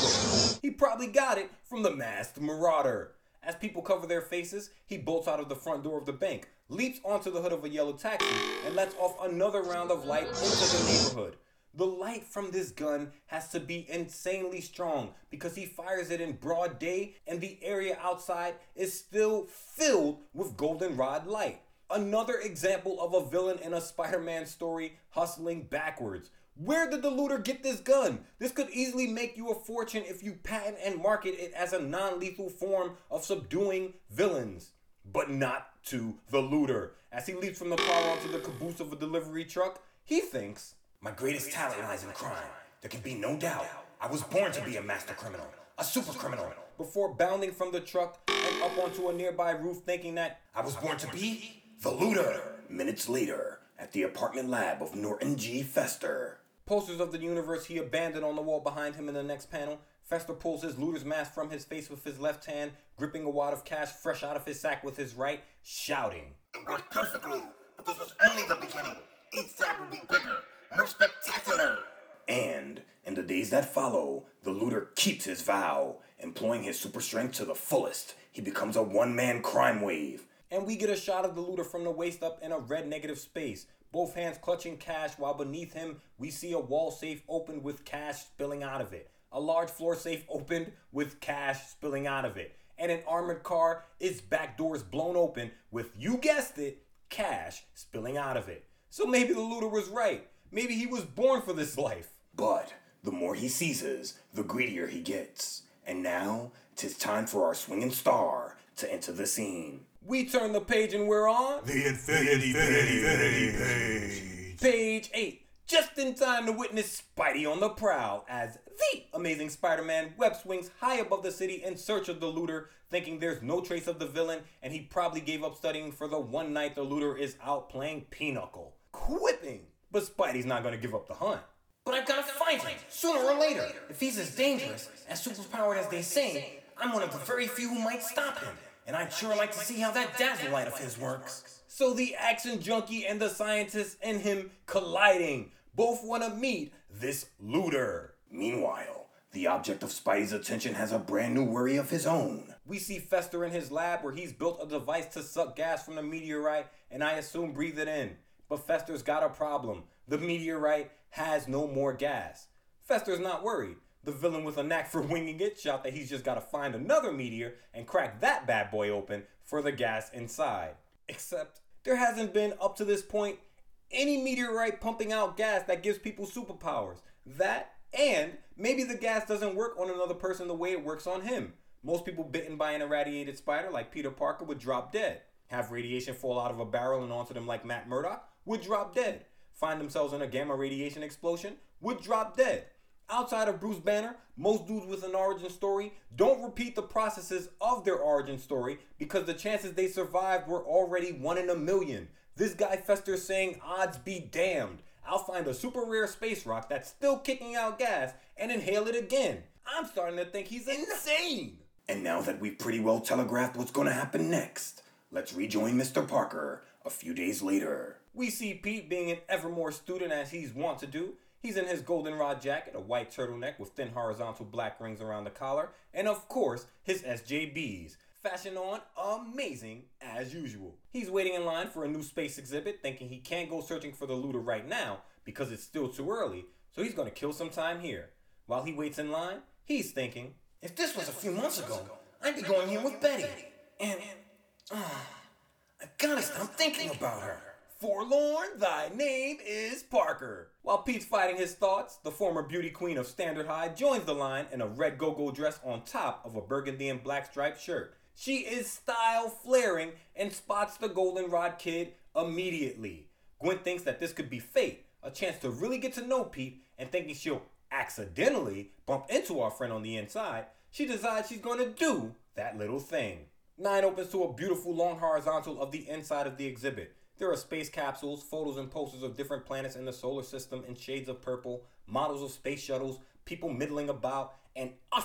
where. He probably got it from the masked marauder. As people cover their faces, he bolts out of the front door of the bank, leaps onto the hood of a yellow taxi, and lets off another round of light into the neighborhood. The light from this gun has to be insanely strong because he fires it in broad day and the area outside is still filled with goldenrod light. Another example of a villain in a Spider Man story hustling backwards. Where did the looter get this gun? This could easily make you a fortune if you patent and market it as a non lethal form of subduing villains. But not to the looter. As he leaps from the car onto the caboose of a delivery truck, he thinks, My greatest talent lies in crime. There can be no doubt. I was born to be a master criminal, a super criminal. before bounding from the truck and up onto a nearby roof, thinking that I was born to be the looter. Minutes later, at the apartment lab of Norton G. Fester. Posters of the universe he abandoned on the wall behind him in the next panel Fester pulls his looter's mask from his face with his left hand, gripping a wad of cash fresh out of his sack with his right, shouting. It worked perfectly, but this was only the beginning. Each side will be bigger, more spectacular. And in the days that follow, the looter keeps his vow, employing his super strength to the fullest. He becomes a one man crime wave. And we get a shot of the looter from the waist up in a red negative space, both hands clutching cash, while beneath him we see a wall safe opened with cash spilling out of it. A large floor safe opened with cash spilling out of it. And an armored car, its back doors blown open with, you guessed it, cash spilling out of it. So maybe the looter was right. Maybe he was born for this life. But the more he seizes, the greedier he gets. And now, tis time for our swinging star to enter the scene. We turn the page and we're on The Infinity, Infinity, Infinity page. page 8. Just in time to witness Spidey on the prowl as the amazing Spider Man web swings high above the city in search of the looter, thinking there's no trace of the villain, and he probably gave up studying for the one night the looter is out playing Pinochle. Quipping! But Spidey's not gonna give up the hunt. But I've got to find him, sooner or later. If he's as dangerous, as superpowered as they say, I'm one of the very few who might stop him. And I'd sure like to see how that dazzle light of his works. So the action junkie and the scientist in him colliding. Both want to meet this looter. Meanwhile, the object of Spidey's attention has a brand new worry of his own. We see Fester in his lab where he's built a device to suck gas from the meteorite and I assume breathe it in. But Fester's got a problem. The meteorite has no more gas. Fester's not worried. The villain with a knack for winging it shot that he's just got to find another meteor and crack that bad boy open for the gas inside. Except there hasn't been up to this point any meteorite pumping out gas that gives people superpowers. That and maybe the gas doesn't work on another person the way it works on him. Most people bitten by an irradiated spider like Peter Parker would drop dead. Have radiation fall out of a barrel and onto them like Matt Murdock would drop dead. Find themselves in a gamma radiation explosion would drop dead. Outside of Bruce Banner, most dudes with an origin story don't repeat the processes of their origin story because the chances they survived were already one in a million. This guy Fester saying odds be damned. I'll find a super rare space rock that's still kicking out gas and inhale it again. I'm starting to think he's insane. And now that we've pretty well telegraphed what's gonna happen next, let's rejoin Mr. Parker a few days later. We see Pete being an evermore student as he's wont to do. He's in his goldenrod jacket, a white turtleneck with thin horizontal black rings around the collar, and of course, his SJBs. Fashion on amazing as usual. He's waiting in line for a new space exhibit, thinking he can't go searching for the looter right now because it's still too early, so he's gonna kill some time here. While he waits in line, he's thinking, If this was a few months ago, I'd be going here with Betty. And, ah, I gotta stop thinking about her. Forlorn, thy name is Parker. While Pete's fighting his thoughts, the former beauty queen of Standard High joins the line in a red go-go dress on top of a burgundy and black striped shirt. She is style flaring and spots the goldenrod kid immediately. Gwen thinks that this could be fate, a chance to really get to know Pete, and thinking she'll accidentally bump into our friend on the inside, she decides she's going to do that little thing. Nine opens to a beautiful long horizontal of the inside of the exhibit. There are space capsules, photos, and posters of different planets in the solar system in shades of purple, models of space shuttles, people middling about, and our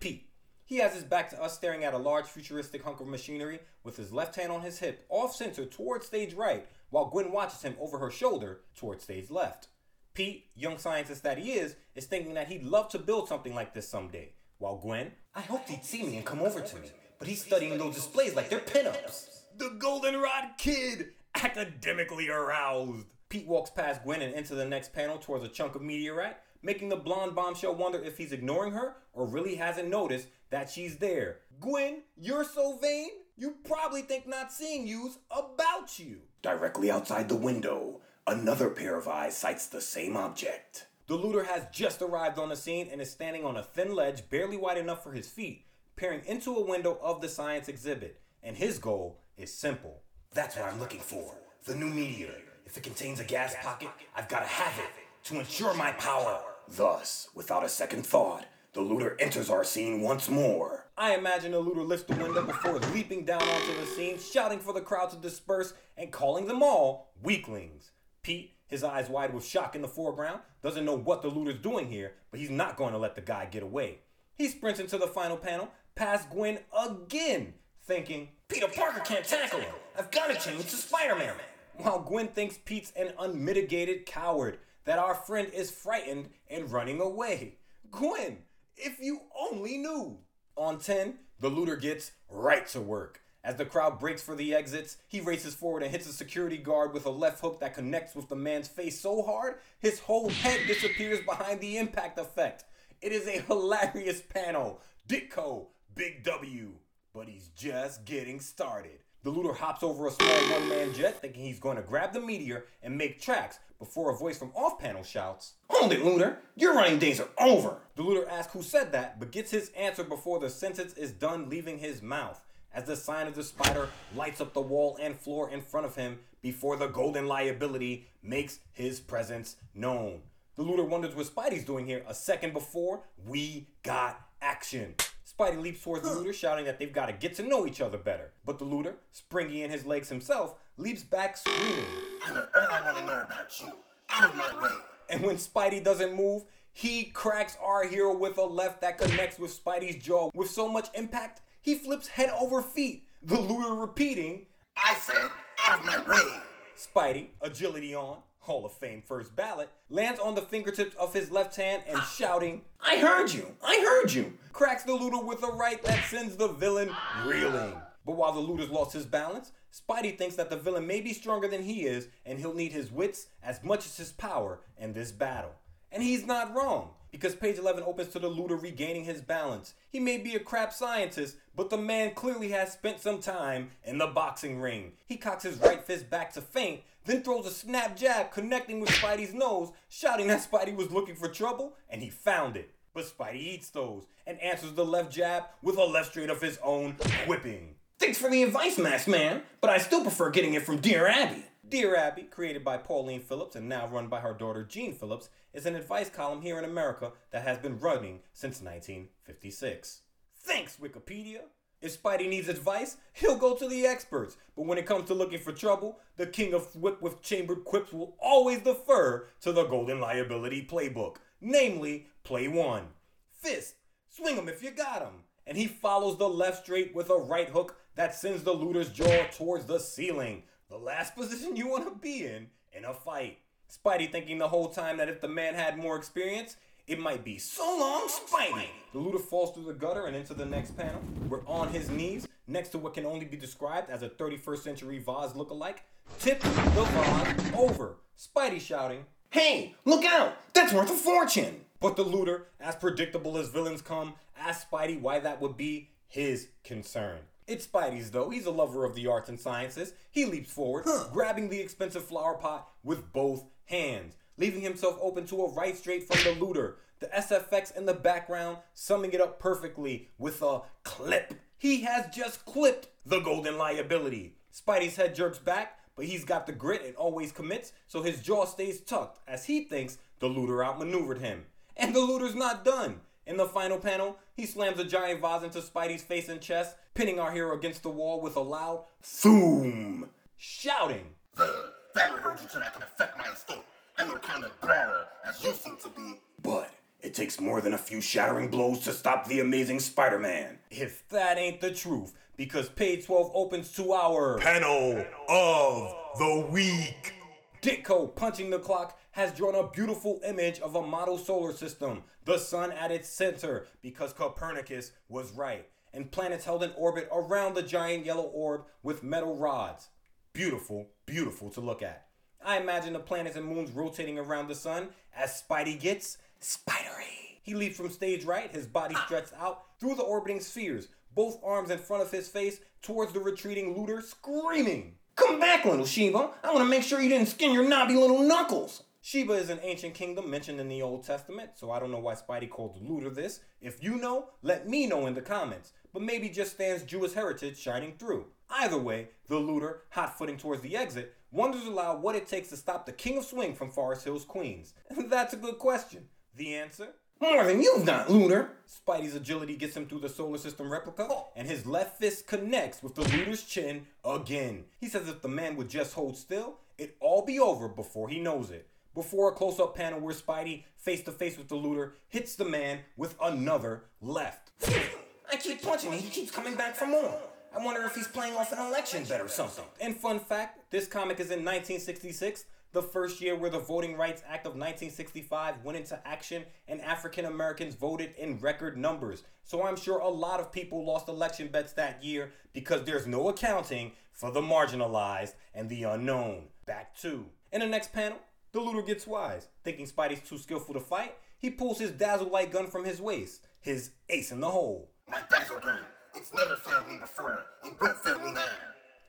Pete. He has his back to us staring at a large futuristic hunk of machinery with his left hand on his hip, off center towards stage right, while Gwen watches him over her shoulder towards stage left. Pete, young scientist that he is, is thinking that he'd love to build something like this someday, while Gwen, I hoped he'd see me and come over to me, but he's studying those displays like they're pinups. the Goldenrod Kid, academically aroused. Pete walks past Gwen and into the next panel towards a chunk of meteorite, making the blonde bombshell wonder if he's ignoring her or really hasn't noticed that she's there. Gwen, you're so vain, you probably think not seeing you's about you. Directly outside the window, another pair of eyes sights the same object. The looter has just arrived on the scene and is standing on a thin ledge barely wide enough for his feet, peering into a window of the science exhibit. And his goal is simple. That's what I'm looking for. The new meteor. If it contains a gas pocket, I've gotta have it to ensure my power. Thus, without a second thought, the looter enters our scene once more. I imagine the looter lifts the window before leaping down onto the scene, shouting for the crowd to disperse and calling them all weaklings. Pete, his eyes wide with shock in the foreground, doesn't know what the looter's doing here, but he's not going to let the guy get away. He sprints into the final panel, past Gwen again, thinking, Peter Parker can't tackle him. I've got to change to Spider Man. while Gwen thinks Pete's an unmitigated coward, that our friend is frightened and running away. Gwen, if you only knew. On 10, the looter gets right to work. As the crowd breaks for the exits, he races forward and hits a security guard with a left hook that connects with the man's face so hard, his whole head disappears behind the impact effect. It is a hilarious panel. Ditko, Big W. But he's just getting started. The looter hops over a small one man jet, thinking he's going to grab the meteor and make tracks before a voice from off panel shouts, Hold it, Looter. Your running days are over. The looter asks who said that, but gets his answer before the sentence is done leaving his mouth, as the sign of the spider lights up the wall and floor in front of him before the golden liability makes his presence known. The looter wonders what Spidey's doing here a second before we got action. Spidey leaps towards the looter, shouting that they've got to get to know each other better. But the looter, springy in his legs himself, leaps back screaming. I know all I want to know about you. Out of my way. And when Spidey doesn't move, he cracks our hero with a left that connects with Spidey's jaw with so much impact, he flips head over feet. The looter repeating, I said, out of my way. Spidey, agility on, Hall of Fame first ballot, lands on the fingertips of his left hand and ah. shouting, I heard you. I heard you. cracks the looter with a right that sends the villain reeling. But while the looter's lost his balance, Spidey thinks that the villain may be stronger than he is and he'll need his wits as much as his power in this battle. And he's not wrong, because page 11 opens to the looter regaining his balance. He may be a crap scientist, but the man clearly has spent some time in the boxing ring. He cocks his right fist back to feint, then throws a snap jab connecting with Spidey's nose, shouting that Spidey was looking for trouble, and he found it. But Spidey eats those and answers the left jab with a left straight of his own, whipping. Thanks for the advice, Mask Man, but I still prefer getting it from Dear Abby. Dear Abby, created by Pauline Phillips and now run by her daughter Jeanne Phillips, is an advice column here in America that has been running since 1956. Thanks, Wikipedia! If Spidey needs advice, he'll go to the experts. But when it comes to looking for trouble, the king of whip with chambered quips will always defer to the Golden Liability Playbook, namely, Play 1. Fist, swing him if you got him. And he follows the left straight with a right hook that sends the looter's jaw towards the ceiling, the last position you want to be in in a fight. Spidey thinking the whole time that if the man had more experience, it might be so long, Spidey. The looter falls through the gutter and into the next panel. We're on his knees, next to what can only be described as a 31st century vase lookalike. Tip the vase over. Spidey shouting, Hey, look out! That's worth a fortune! but the looter, as predictable as villains come, asks Spidey why that would be his concern. It's Spidey's though. He's a lover of the arts and sciences. He leaps forward, grabbing the expensive flower pot with both hands, leaving himself open to a right straight from the looter. The SFX in the background summing it up perfectly with a clip. He has just clipped the golden liability. Spidey's head jerks back, but he's got the grit and always commits, so his jaw stays tucked as he thinks the looter outmaneuvered him. And the looter's not done. In the final panel, he slams a giant vase into Spidey's face and chest, pinning our hero against the wall with a loud Boom! shouting. There, that'll hold you can affect my escape. I'm kind of brawler as you seem to be. But it takes more than a few shattering blows to stop the amazing Spider Man. If that ain't the truth, because page 12 opens to our Panel of the week. Ditko punching the clock has drawn a beautiful image of a model solar system, the sun at its center, because Copernicus was right, and planets held in orbit around the giant yellow orb with metal rods. Beautiful, beautiful to look at. I imagine the planets and moons rotating around the sun as Spidey gets spidery. He leaps from stage right, his body ah. stretched out through the orbiting spheres, both arms in front of his face towards the retreating looter, screaming. Come back, little Sheba. I want to make sure you didn't skin your knobby little knuckles. Sheba is an ancient kingdom mentioned in the Old Testament, so I don't know why Spidey called the looter this. If you know, let me know in the comments. But maybe just Stan's Jewish heritage shining through. Either way, the looter, hot footing towards the exit, wonders aloud what it takes to stop the King of Swing from Forest Hills, Queens. That's a good question. The answer? More than you've got, Looter. Spidey's agility gets him through the solar system replica, and his left fist connects with the looter's chin again. He says if the man would just hold still, it'd all be over before he knows it. before a close up panel where Spidey, face to face with the looter, hits the man with another left. I keep punching him, he keeps coming back for more. I wonder if he's playing off an election bet or something. And fun fact this comic is in 1966, the first year where the Voting Rights Act of 1965 went into action and African Americans voted in record numbers. So I'm sure a lot of people lost election bets that year because there's no accounting for the marginalized and the unknown. Back to. In the next panel, the looter gets wise. Thinking Spidey's too skillful to fight, he pulls his dazzle light gun from his waist, his ace in the hole. My dazzle gun. It's never failed me before. It won't fail me now.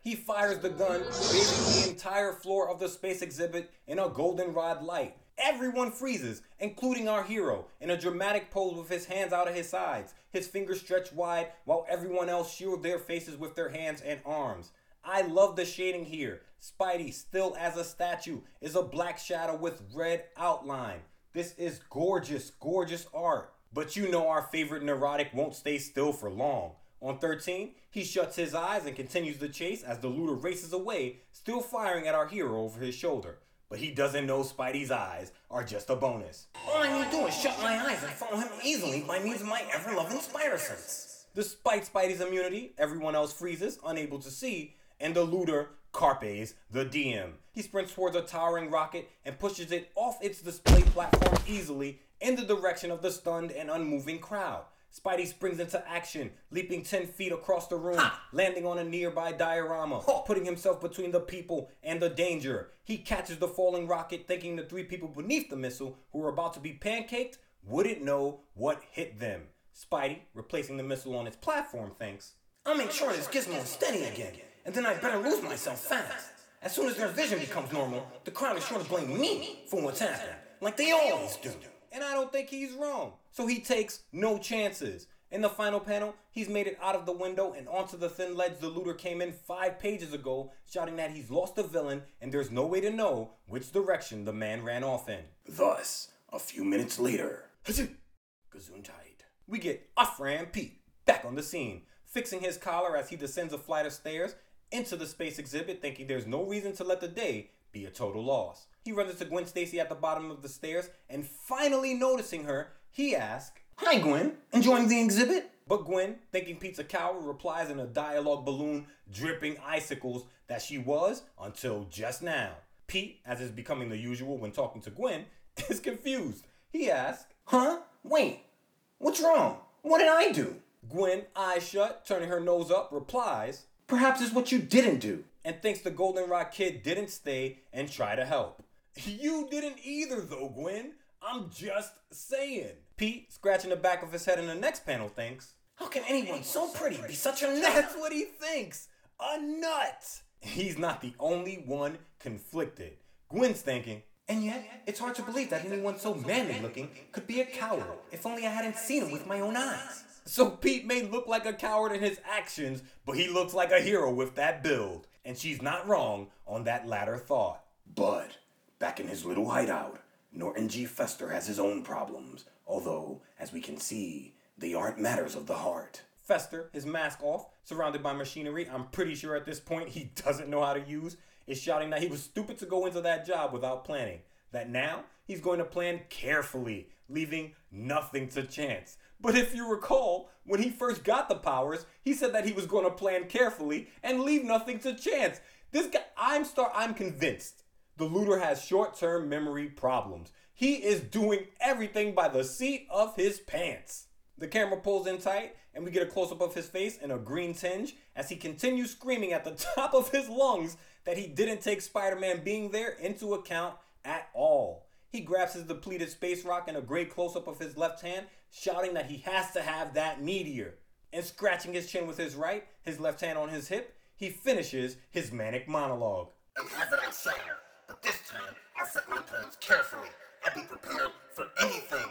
He fires the gun, bathing the entire floor of the space exhibit in a goldenrod light. Everyone freezes, including our hero, in a dramatic pose with his hands out of his sides, his fingers stretched wide, while everyone else shield their faces with their hands and arms. I love the shading here. Spidey, still as a statue, is a black shadow with red outline. This is gorgeous, gorgeous art. But you know our favorite neurotic won't stay still for long. On 13, he shuts his eyes and continues the chase as the looter races away, still firing at our hero over his shoulder. But he doesn't know Spidey's eyes are just a bonus. All I need to do is shut my eyes and follow him easily by means of my ever loving spider sense. Despite Spidey's immunity, everyone else freezes, unable to see, and the looter carpes the diem. He sprints towards a towering rocket and pushes it off its display platform easily in the direction of the stunned and unmoving crowd. Spidey springs into action, leaping 10 feet across the room, landing on a nearby diorama, putting himself between the people and the danger. He catches the falling rocket, thinking the three people beneath the missile, who were about to be pancaked, wouldn't know what hit them. Spidey, replacing the missile on its platform, thinks, I'll make sure this gizmo is steady again, and then I better lose myself fast. As soon as their vision becomes normal, the crowd is sure to blame me for what's happened, like they always do. and I don't think he's wrong. So he takes no chances. In the final panel, he's made it out of the window and onto the thin ledge the looter came in five pages ago, shouting that he's lost the villain and there's no way to know which direction the man ran off in. Thus, a few minutes later, Gesundheit. We get Afram Pete back on the scene, fixing his collar as he descends a flight of stairs into the space exhibit, thinking there's no reason to let the day be a total loss. He runs into Gwen Stacy at the bottom of the stairs, and finally noticing her, he asks, Hi, Gwen. Enjoying the exhibit? But Gwen, thinking Pete's a coward, replies in a dialogue balloon dripping icicles that she was until just now. Pete, as is becoming the usual when talking to Gwen, is confused. He asks, Huh? Wait. What's wrong? What did I do? Gwen, eyes shut, turning her nose up, replies, Perhaps it's what you didn't do. and thinks the Goldenrod kid didn't stay and try to help. You didn't either, though, Gwen. I'm just saying. Pete, scratching the back of his head in the next panel, thinks, How can anyone so pretty be such a nut? That's what he thinks. A nut. He's not the only one conflicted. Gwen's thinking, And yet, it's hard to believe that anyone so manly looking could be a coward. If only I hadn't seen him with my own eyes. so Pete may look like a coward in his actions, but he looks like a hero with that build. And she's not wrong on that latter thought. But back in his little hideout, Norton G. Fester has his own problems, although, as we can see, they aren't matters of the heart. Fester, his mask off, surrounded by machinery I'm pretty sure at this point he doesn't know how to use, is shouting that he was stupid to go into that job without planning. That now he's going to plan carefully, leaving nothing to chance. But if you recall, when he first got the powers, he said that he was going to plan carefully and leave nothing to chance. This guy, I'm star, I'm convinced the looter has short-term memory problems. He is doing everything by the seat of his pants. The camera pulls in tight, and we get a close up of his face in a green tinge as he continues screaming at the top of his lungs that he didn't take Spider Man being there into account at all. He grabs his depleted space rock in a great close up of his left hand, shouting that he has to have that meteor. And scratching his chin with his right, his left hand on his hip, he finishes his manic monologue. I. But this time, I'll set my plans carefully. I'll be prepared for anything.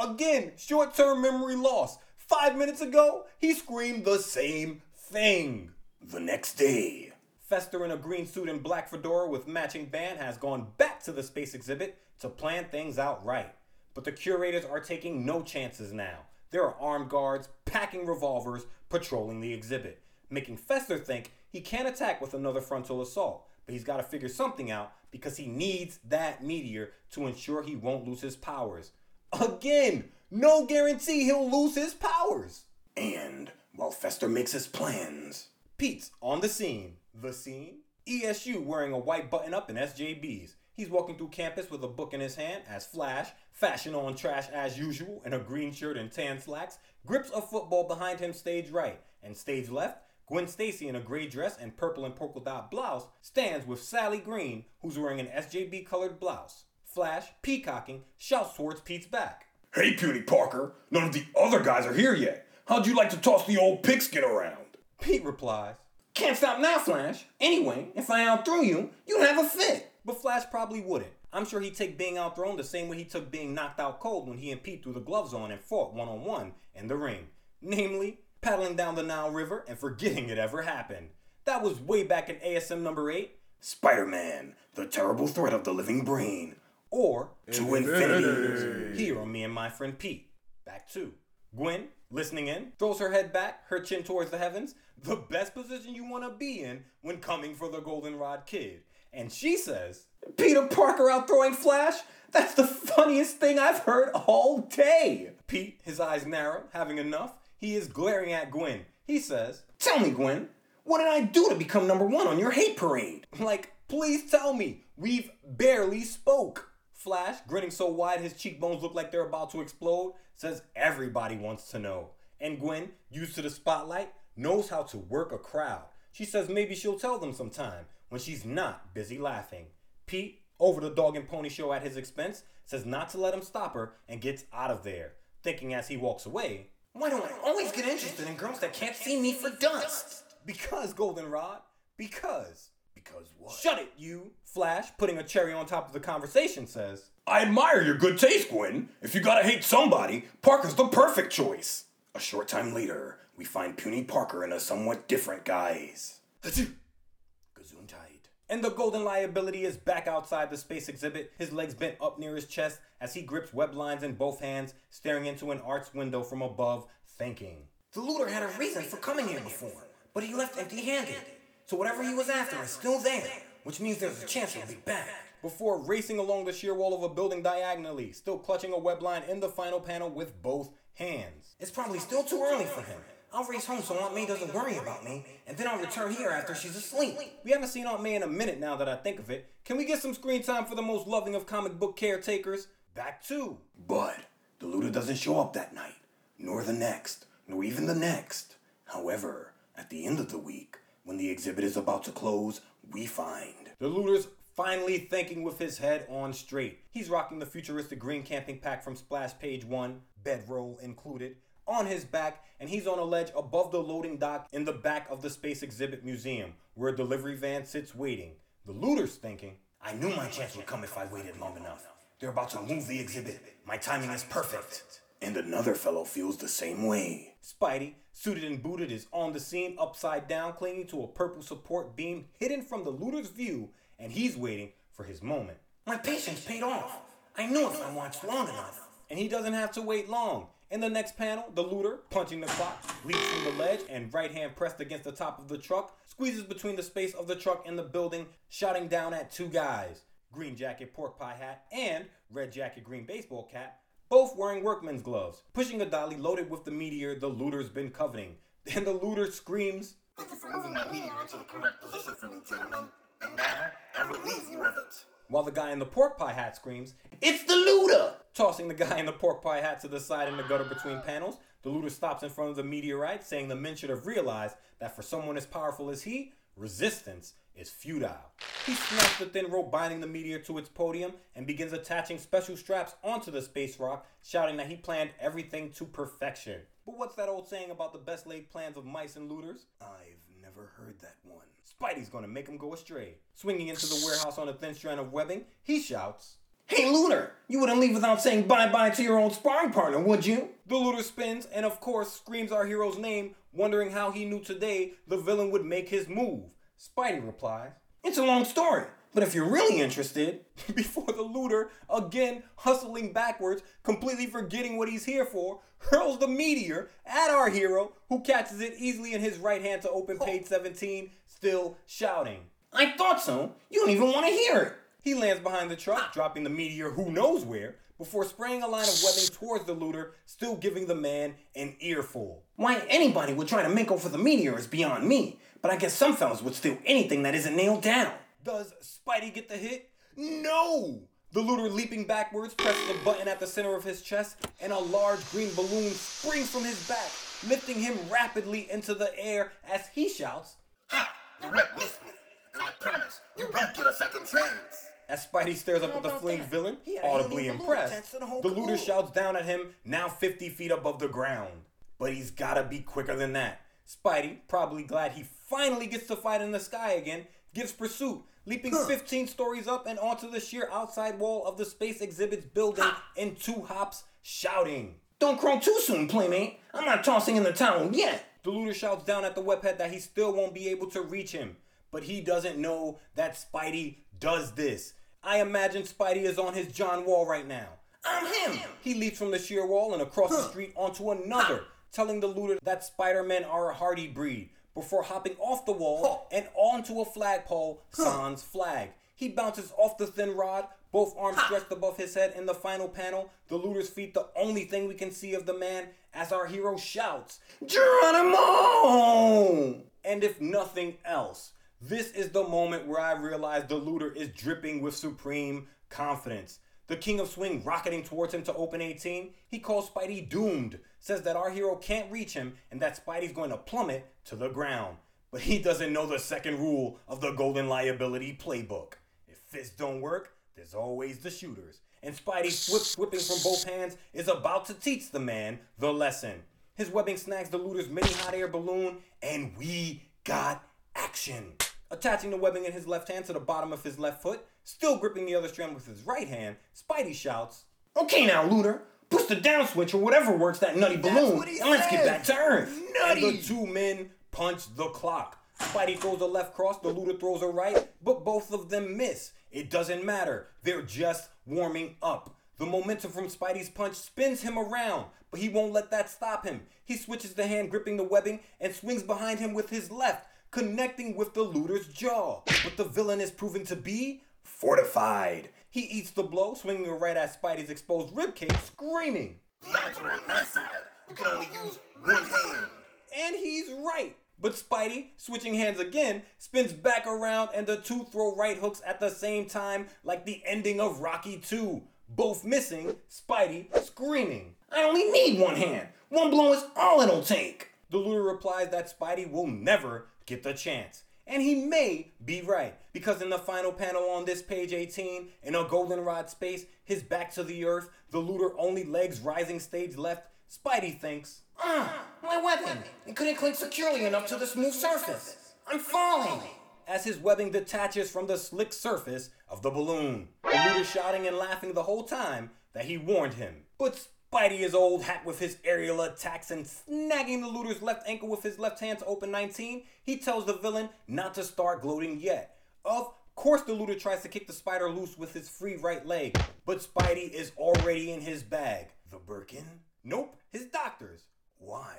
Again, short term memory loss. Five minutes ago, he screamed the same thing. The next day, Fester in a green suit and black fedora with matching band has gone back to the space exhibit to plan things out right. But the curators are taking no chances now. There are armed guards packing revolvers patrolling the exhibit, making Fester think he can't attack with another frontal assault, but he's got to figure something out because he needs that meteor to ensure he won't lose his powers. Again, no guarantee he'll lose his powers. And while Fester makes his plans, Pete's on the scene. The scene? ESU wearing a white button up and SJBs. He's walking through campus with a book in his hand as Flash, fashion on trash as usual, in a green shirt and tan slacks, grips a football behind him stage right. And stage left, Gwen Stacy in a gray dress and purple and polka dot blouse stands with Sally Green, who's wearing an SJB colored blouse. Flash, peacocking, shouts towards Pete's back. Hey, Puny Parker, none of the other guys are here yet. How'd you like to toss the old pigskin around? Pete replies, Can't stop now, Flash. Anyway, if I outthrew you, you'd have a fit. But Flash probably wouldn't. I'm sure he'd take being outthrown the same way he took being knocked out cold when he and Pete threw the gloves on and fought one on one in the ring. Namely, paddling down the Nile River and forgetting it ever happened. That was way back in ASM number 8. Spider Man, the terrible threat of the living brain. Or To infinity. here on me and my friend Pete. Back to Gwen, listening in, throws her head back, her chin towards the heavens, the best position you want to be in when coming for the Goldenrod Kid. And she says, Peter Parker outthrowing Flash? That's the funniest thing I've heard all day. Pete, his eyes narrow, having enough, he is glaring at Gwen. He says, Tell me, Gwen, what did I do to become number one on your hate parade? like, please tell me, we've barely spoke. Flash, grinning so wide his cheekbones look like they're about to explode, says everybody wants to know. And Gwen, used to the spotlight, knows how to work a crowd. She says maybe she'll tell them sometime when she's not busy laughing. Pete, over the dog and pony show at his expense, says not to let him stop her and gets out of there, thinking as he walks away, Why don't I always get interested in girls that can't see me for dust? because Goldenrod, because. Because what? Shut it, you! Flash, putting a cherry on top of the conversation, says, I admire your good taste, Gwen. If you gotta hate somebody, Parker's the perfect choice. A short time later, we find Puny Parker in a somewhat different guise. Gesundheit. And the golden liability is back outside the space exhibit, his legs bent up near his chest as he grips web lines in both hands, staring into an arched window from above, thinking. The looter had a reason for coming here before, but he left empty handed. So whatever he was after is still there, which means there's a chance he'll be back. Before racing along the sheer wall of a building diagonally, still clutching a web line in the final panel with both hands. It's probably still too early for him. I'll race home so Aunt May doesn't worry about me, and then I'll return here after she's asleep. We haven't seen Aunt May in a minute now that I think of it. Can we get some screen time for the most loving of comic book caretakers? Back to. But the looter doesn't show up that night, nor the next, nor even the next. However, at the end of the week, when the exhibit is about to close, we find The looter's finally thinking with his head on straight. He's rocking the futuristic green camping pack from Splash Page 1, bedroll included, on his back, and he's on a ledge above the loading dock in the back of the Space Exhibit Museum, where a delivery van sits waiting. The looter's thinking, I knew my chance would come if I waited long enough. They're about to move the exhibit. My timing is perfect. and another fellow feels the same way. Spidey, suited and booted, is on the scene upside down, clinging to a purple support beam hidden from the looter's view, and he's waiting for his moment. My patience paid off. I knew if I watched long enough. and he doesn't have to wait long. In the next panel, the looter, punching the clock, leaps from the ledge and right hand pressed against the top of the truck, squeezes between the space of the truck and the building, shouting down at two guys green jacket, pork pie hat, and red jacket, green baseball cap, both wearing workman's gloves, pushing a dolly loaded with the meteor the looter's been coveting. Then the looter screams, Thank you for moving my meteor into the correct position for me, gentlemen. And now, I relieve you of it. While the guy in the pork pie hat screams, It's the looter! Tossing the guy in the pork pie hat to the side in the gutter between panels, the looter stops in front of the meteorite, saying the men should have realized that for someone as powerful as he, resistance is futile. He snaps the thin rope binding the meteor to its podium and begins attaching special straps onto the space rock, shouting that he planned everything to perfection. But what's that old saying about the best laid plans of mice and looters? I've never heard that one. Spidey's gonna make him go astray. Swinging into the warehouse on a thin strand of webbing, he shouts, Hey, Looter, you wouldn't leave without saying bye bye to your old sparring partner, would you? The looter spins and, of course, screams our hero's name, wondering how he knew today the villain would make his move. Spidey replies, It's a long story, but if you're really interested, before the looter, again hustling backwards, completely forgetting what he's here for, hurls the meteor at our hero, who catches it easily in his right hand to open oh. page 17, still shouting. I thought so. You don't even want to hear it. He lands behind the truck, ah. dropping the meteor who knows where, before spraying a line of webbing towards the looter, still giving the man an earful. Why anybody would try to make over the meteor is beyond me, but I guess some fellas would steal anything that isn't nailed down. Does Spidey get the hit? No! The looter leaping backwards presses a button at the center of his chest, and a large green balloon springs from his back, lifting him rapidly into the air as he shouts, Ha! You won't miss me. And I promise, you won't get a second chance. As Spidey stares up at the fleeing villain, audibly impressed, the looter shouts down at him, now 50 feet above the ground. But he's gotta be quicker than that. Spidey, probably glad he finally gets to fight in the sky again, gives pursuit, leaping 15 stories up and onto the sheer outside wall of the Space Exhibits building in two hops, shouting. Don't crow too soon, playmate. I'm not tossing in the towel yet. The looter shouts down at the webhead that he still won't be able to reach him, but he doesn't know that Spidey does this. I imagine Spidey is on his John Wall right now. I'm him. He leaps from the sheer wall and across the street onto another, telling the looter that Spider-Men are a hardy breed, before hopping off the wall and onto a flagpole, sans flag. He bounces off the thin rod, both arms stretched above his head in the final panel, the looter's feet the only thing we can see of the man, as our hero shouts, Geronimo! And if nothing else, this is the moment where I realize the looter is dripping with supreme confidence. The King of Swing rocketing towards him to open 18, he calls Spidey doomed, says that our hero can't reach him and that Spidey's going to plummet to the ground. But he doesn't know the second rule of the Golden Liability Playbook. If fists don't work, there's always the shooters. And Spidey, whip, whipping from both hands, is about to teach the man the lesson. His webbing snags the looter's mini hot air balloon, and we got action. Attaching the webbing in his left hand to the bottom of his left foot, still gripping the other strand with his right hand, Spidey shouts, Okay now, Looter. Push the down switch or whatever works that nutty balloon, and let's get back to Earth. And the two men punch the clock. Spidey throws a left cross, the looter throws a right, but both of them miss. It doesn't matter. They're just warming up. The momentum from Spidey's punch spins him around, but he won't let that stop him. He switches the hand gripping the webbing and swings behind him with his left, connecting with the looter's jaw. But the villain is proven to be Fortified. he eats the blow, swinging a right at Spidey's exposed ribcage, screaming. The odds are on side. You can only use one hand. And he's right. But Spidey, switching hands again, spins back around and the two throw right hooks at the same time, like the ending of Rocky 2. Both missing, Spidey screaming. I only need one hand. One blow is all it'll take. The looter replies that Spidey will never get the chance. And he may be right, because in the final panel on this page 18, in a goldenrod space, his back to the earth, the looter only legs rising stage left, Spidey thinks, Ah, my weapon. It couldn't cling securely enough to the smooth surface. I'm falling. as his webbing detaches from the slick surface of the balloon. The looter shouting and laughing the whole time that he warned him. But Spidey is old hat with his aerial attacks and snagging the looter's left ankle with his left hand to open 19, he tells the villain not to start gloating yet. Of course, the looter tries to kick the spider loose with his free right leg, but Spidey is already in his bag. The Birkin? Nope, his doctor's. Why?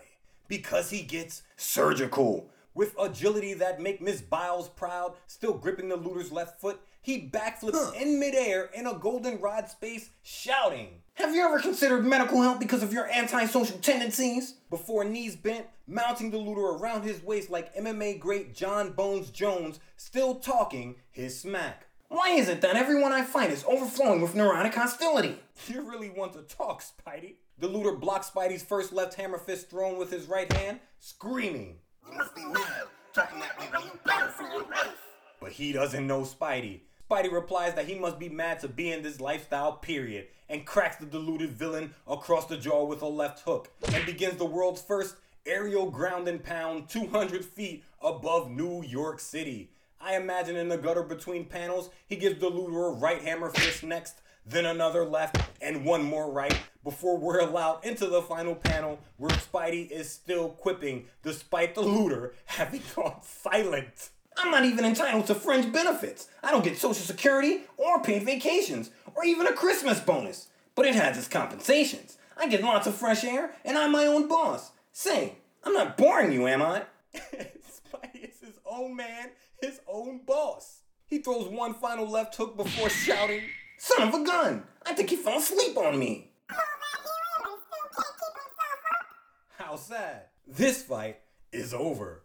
Because he gets Surgical. with agility that make Miss Biles proud, still gripping the looter's left foot, he backflips in midair in a goldenrod space, shouting. Have you ever considered medical help because of your antisocial tendencies? Before knees bent, mounting the looter around his waist like MMA great Jon Bones Jones, still talking his smack. Why is it that everyone I fight is overflowing with neurotic hostility? You really want to talk, Spidey? The looter blocks Spidey's first left hammer fist thrown with his right hand, screaming. You must be mad, talking that way you your life. But he doesn't know Spidey. Spidey replies that he must be mad to be in this lifestyle, period, and cracks the deluded villain across the jaw with a left hook, and begins the world's first aerial ground and pound 200 feet above New York City. I imagine in the gutter between panels, he gives the looter a right hammer fist next, then another left, and one more right, before we're allowed into the final panel where Spidey is still quipping, despite the looter having gone silent. I'm not even entitled to fringe benefits. I don't get social security or paid vacations or even a Christmas bonus. But it has its compensations. I get lots of fresh air and I'm my own boss. Say, I'm not boring you, am I? Spidey is his own man, his own boss. He throws one final left hook before shouting, Son of a gun! I think he fell asleep on me. Sad. This fight is over.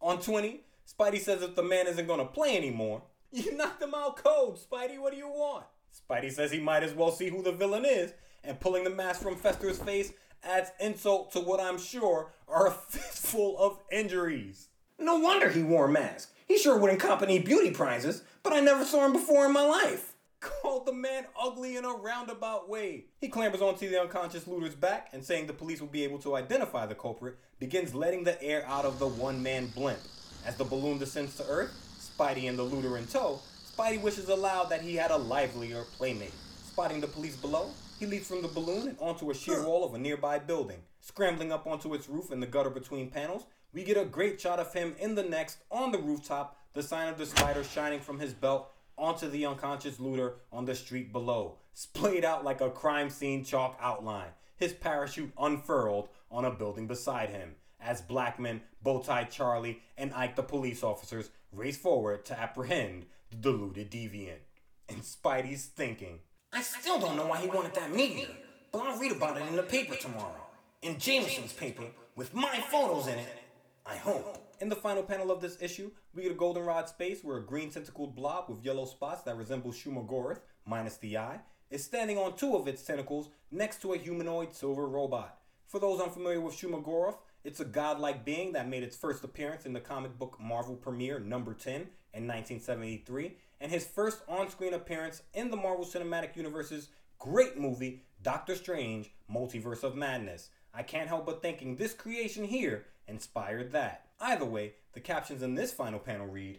On 20, Spidey says if the man isn't gonna play anymore, you knocked him out cold, Spidey. What do you want? Spidey says he might as well see who the villain is, and pulling the mask from Fester's face adds insult to what I'm sure are a fistful of injuries. No wonder he wore a mask. He sure wouldn't cop any beauty prizes, but I never saw him before in my life. Called the man ugly in a roundabout way. He clambers onto the unconscious looter's back and, saying the police will be able to identify the culprit, begins letting the air out of the one man blimp. As the balloon descends to Earth, Spidey and the looter in tow, Spidey wishes aloud that he had a livelier playmate. Spotting the police below, he leaps from the balloon and onto a sheer wall of a nearby building. Scrambling up onto its roof in the gutter between panels, we get a great shot of him in the next on the rooftop, the sign of the spider shining from his belt onto the unconscious looter on the street below, splayed out like a crime scene chalk outline, his parachute unfurled on a building beside him, as Blackman, Bowtie Charlie, and Ike the police officers race forward to apprehend the deluded deviant. And Spidey's thinking, I still don't know why he wanted that meteor, but I'll read about it in the paper tomorrow. In Jameson's paper, with my photos in it. I hope. In the final panel of this issue, we get a goldenrod space where a green tentacled blob with yellow spots that resemble Shumagorath, minus the eye, is standing on two of its tentacles next to a humanoid silver robot. For those unfamiliar with Shumagorath, it's a godlike being that made its first appearance in the comic book Marvel premiere number 10 in 1973, and his first on screen appearance in the Marvel Cinematic Universe's great movie, Doctor Strange Multiverse of Madness. I can't help but thinking this creation here inspired that. Either way, the captions in this final panel read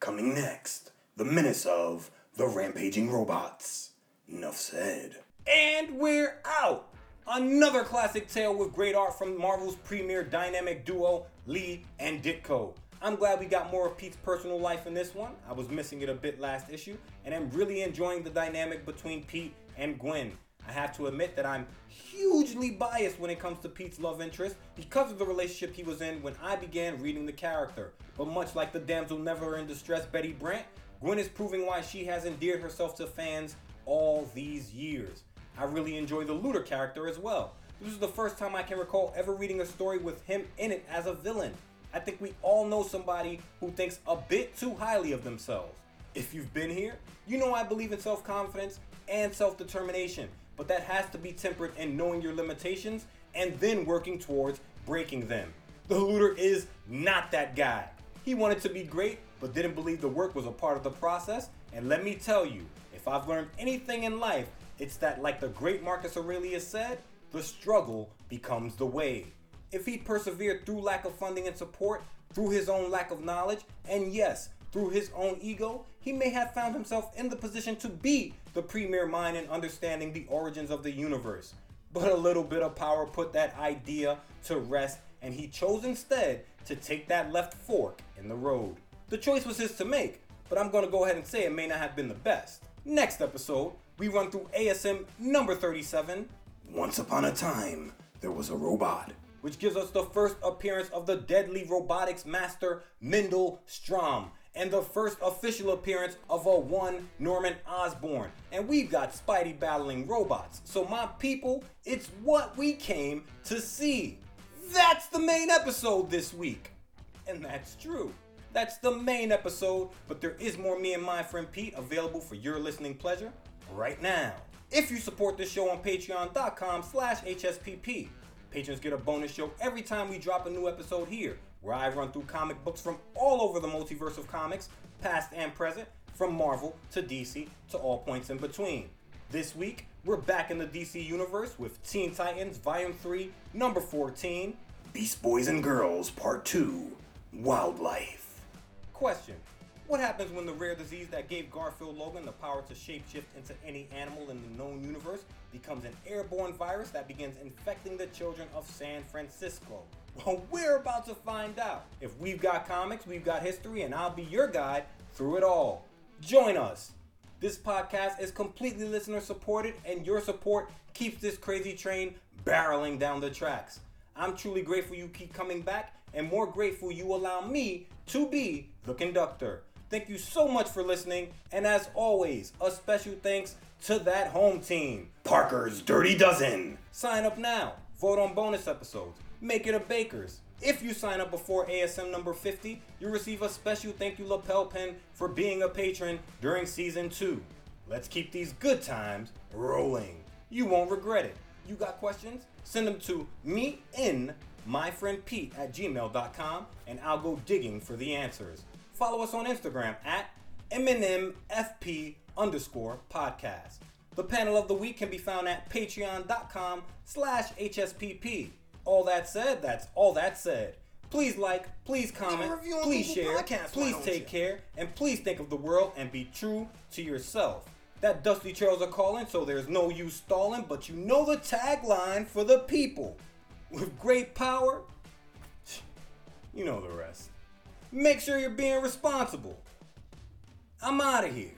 Coming next, the menace of the rampaging robots. Enough said. And we're out! Another classic tale with great art from Marvel's premier dynamic duo, Lee and Ditko. I'm glad we got more of Pete's personal life in this one. I was missing it a bit last issue, and I'm really enjoying the dynamic between Pete and Gwen. I have to admit that I'm hugely biased when it comes to Pete's love interest because of the relationship he was in when I began reading the character. But much like the damsel never in distress Betty Brant, Gwen is proving why she has endeared herself to fans all these years. I really enjoy the Looter character as well. This is the first time I can recall ever reading a story with him in it as a villain. I think we all know somebody who thinks a bit too highly of themselves. If you've been here, you know I believe in self confidence and self determination, but that has to be tempered in knowing your limitations and then working towards breaking them. The looter is not that guy. He wanted to be great, but didn't believe the work was a part of the process. And let me tell you, if I've learned anything in life, it's that, like the great Marcus Aurelius said, the struggle becomes the way. If he persevered through lack of funding and support, through his own lack of knowledge, and yes, through his own ego, he may have found himself in the position to be the premier mind in understanding the origins of the universe. But a little bit of power put that idea to rest, and he chose instead to take that left fork in the road. The choice was his to make, but I'm gonna go ahead and say it may not have been the best. Next episode, we run through ASM number 37, Once upon a time, there was a robot. which gives us the first appearance of the deadly robotics master Mendell Stromm, and the first official appearance of a one Norman Osborn. And we've got Spidey battling robots. So, my people, it's what we came to see. That's the main episode this week. And that's true. That's the main episode, but there is more me and my friend Pete available for your listening pleasure right now. If you support this show on patreon.com slash HSPP, patrons get a bonus show every time we drop a new episode here, where I run through comic books from all over the multiverse of comics, past and present, from Marvel to DC to all points in between. This week, we're back in the DC universe with Teen Titans Volume 3, Number 14. Beast Boys and Girls Part 2 Wildlife. Question What happens when the rare disease that gave Garfield Logan the power to shapeshift into any animal in the known universe becomes an airborne virus that begins infecting the children of San Francisco? Well, we're about to find out. If we've got comics, we've got history, and I'll be your guide through it all. Join us. This podcast is completely listener supported, and your support keeps this crazy train barreling down the tracks. I'm truly grateful you keep coming back, and more grateful you allow me to be the conductor. Thank you so much for listening, and as always, a special thanks to that home team. Parker's Dirty Dozen. Sign up now. Vote on bonus episodes. Make it a Baker's. If you sign up before ASM number 50, you receive a special thank you lapel pin for being a patron during season 2. Let's keep these good times rolling. You won't regret it. You got questions? Send them to me in myfriendpete at gmail.com and I'll go digging for the answers. Follow us on Instagram at MNMFP underscore podcast. The panel of the week can be found at patreon.com slash HSPP. All that said, that's all that said. Please like, please comment, please share, Podcasts, please take you? care, and please think of the world and be true to yourself. That dusty trails are calling, so there's no use stalling, but you know the tagline for the people. With great power, you know the rest. Make sure you're being responsible. I'm out of here.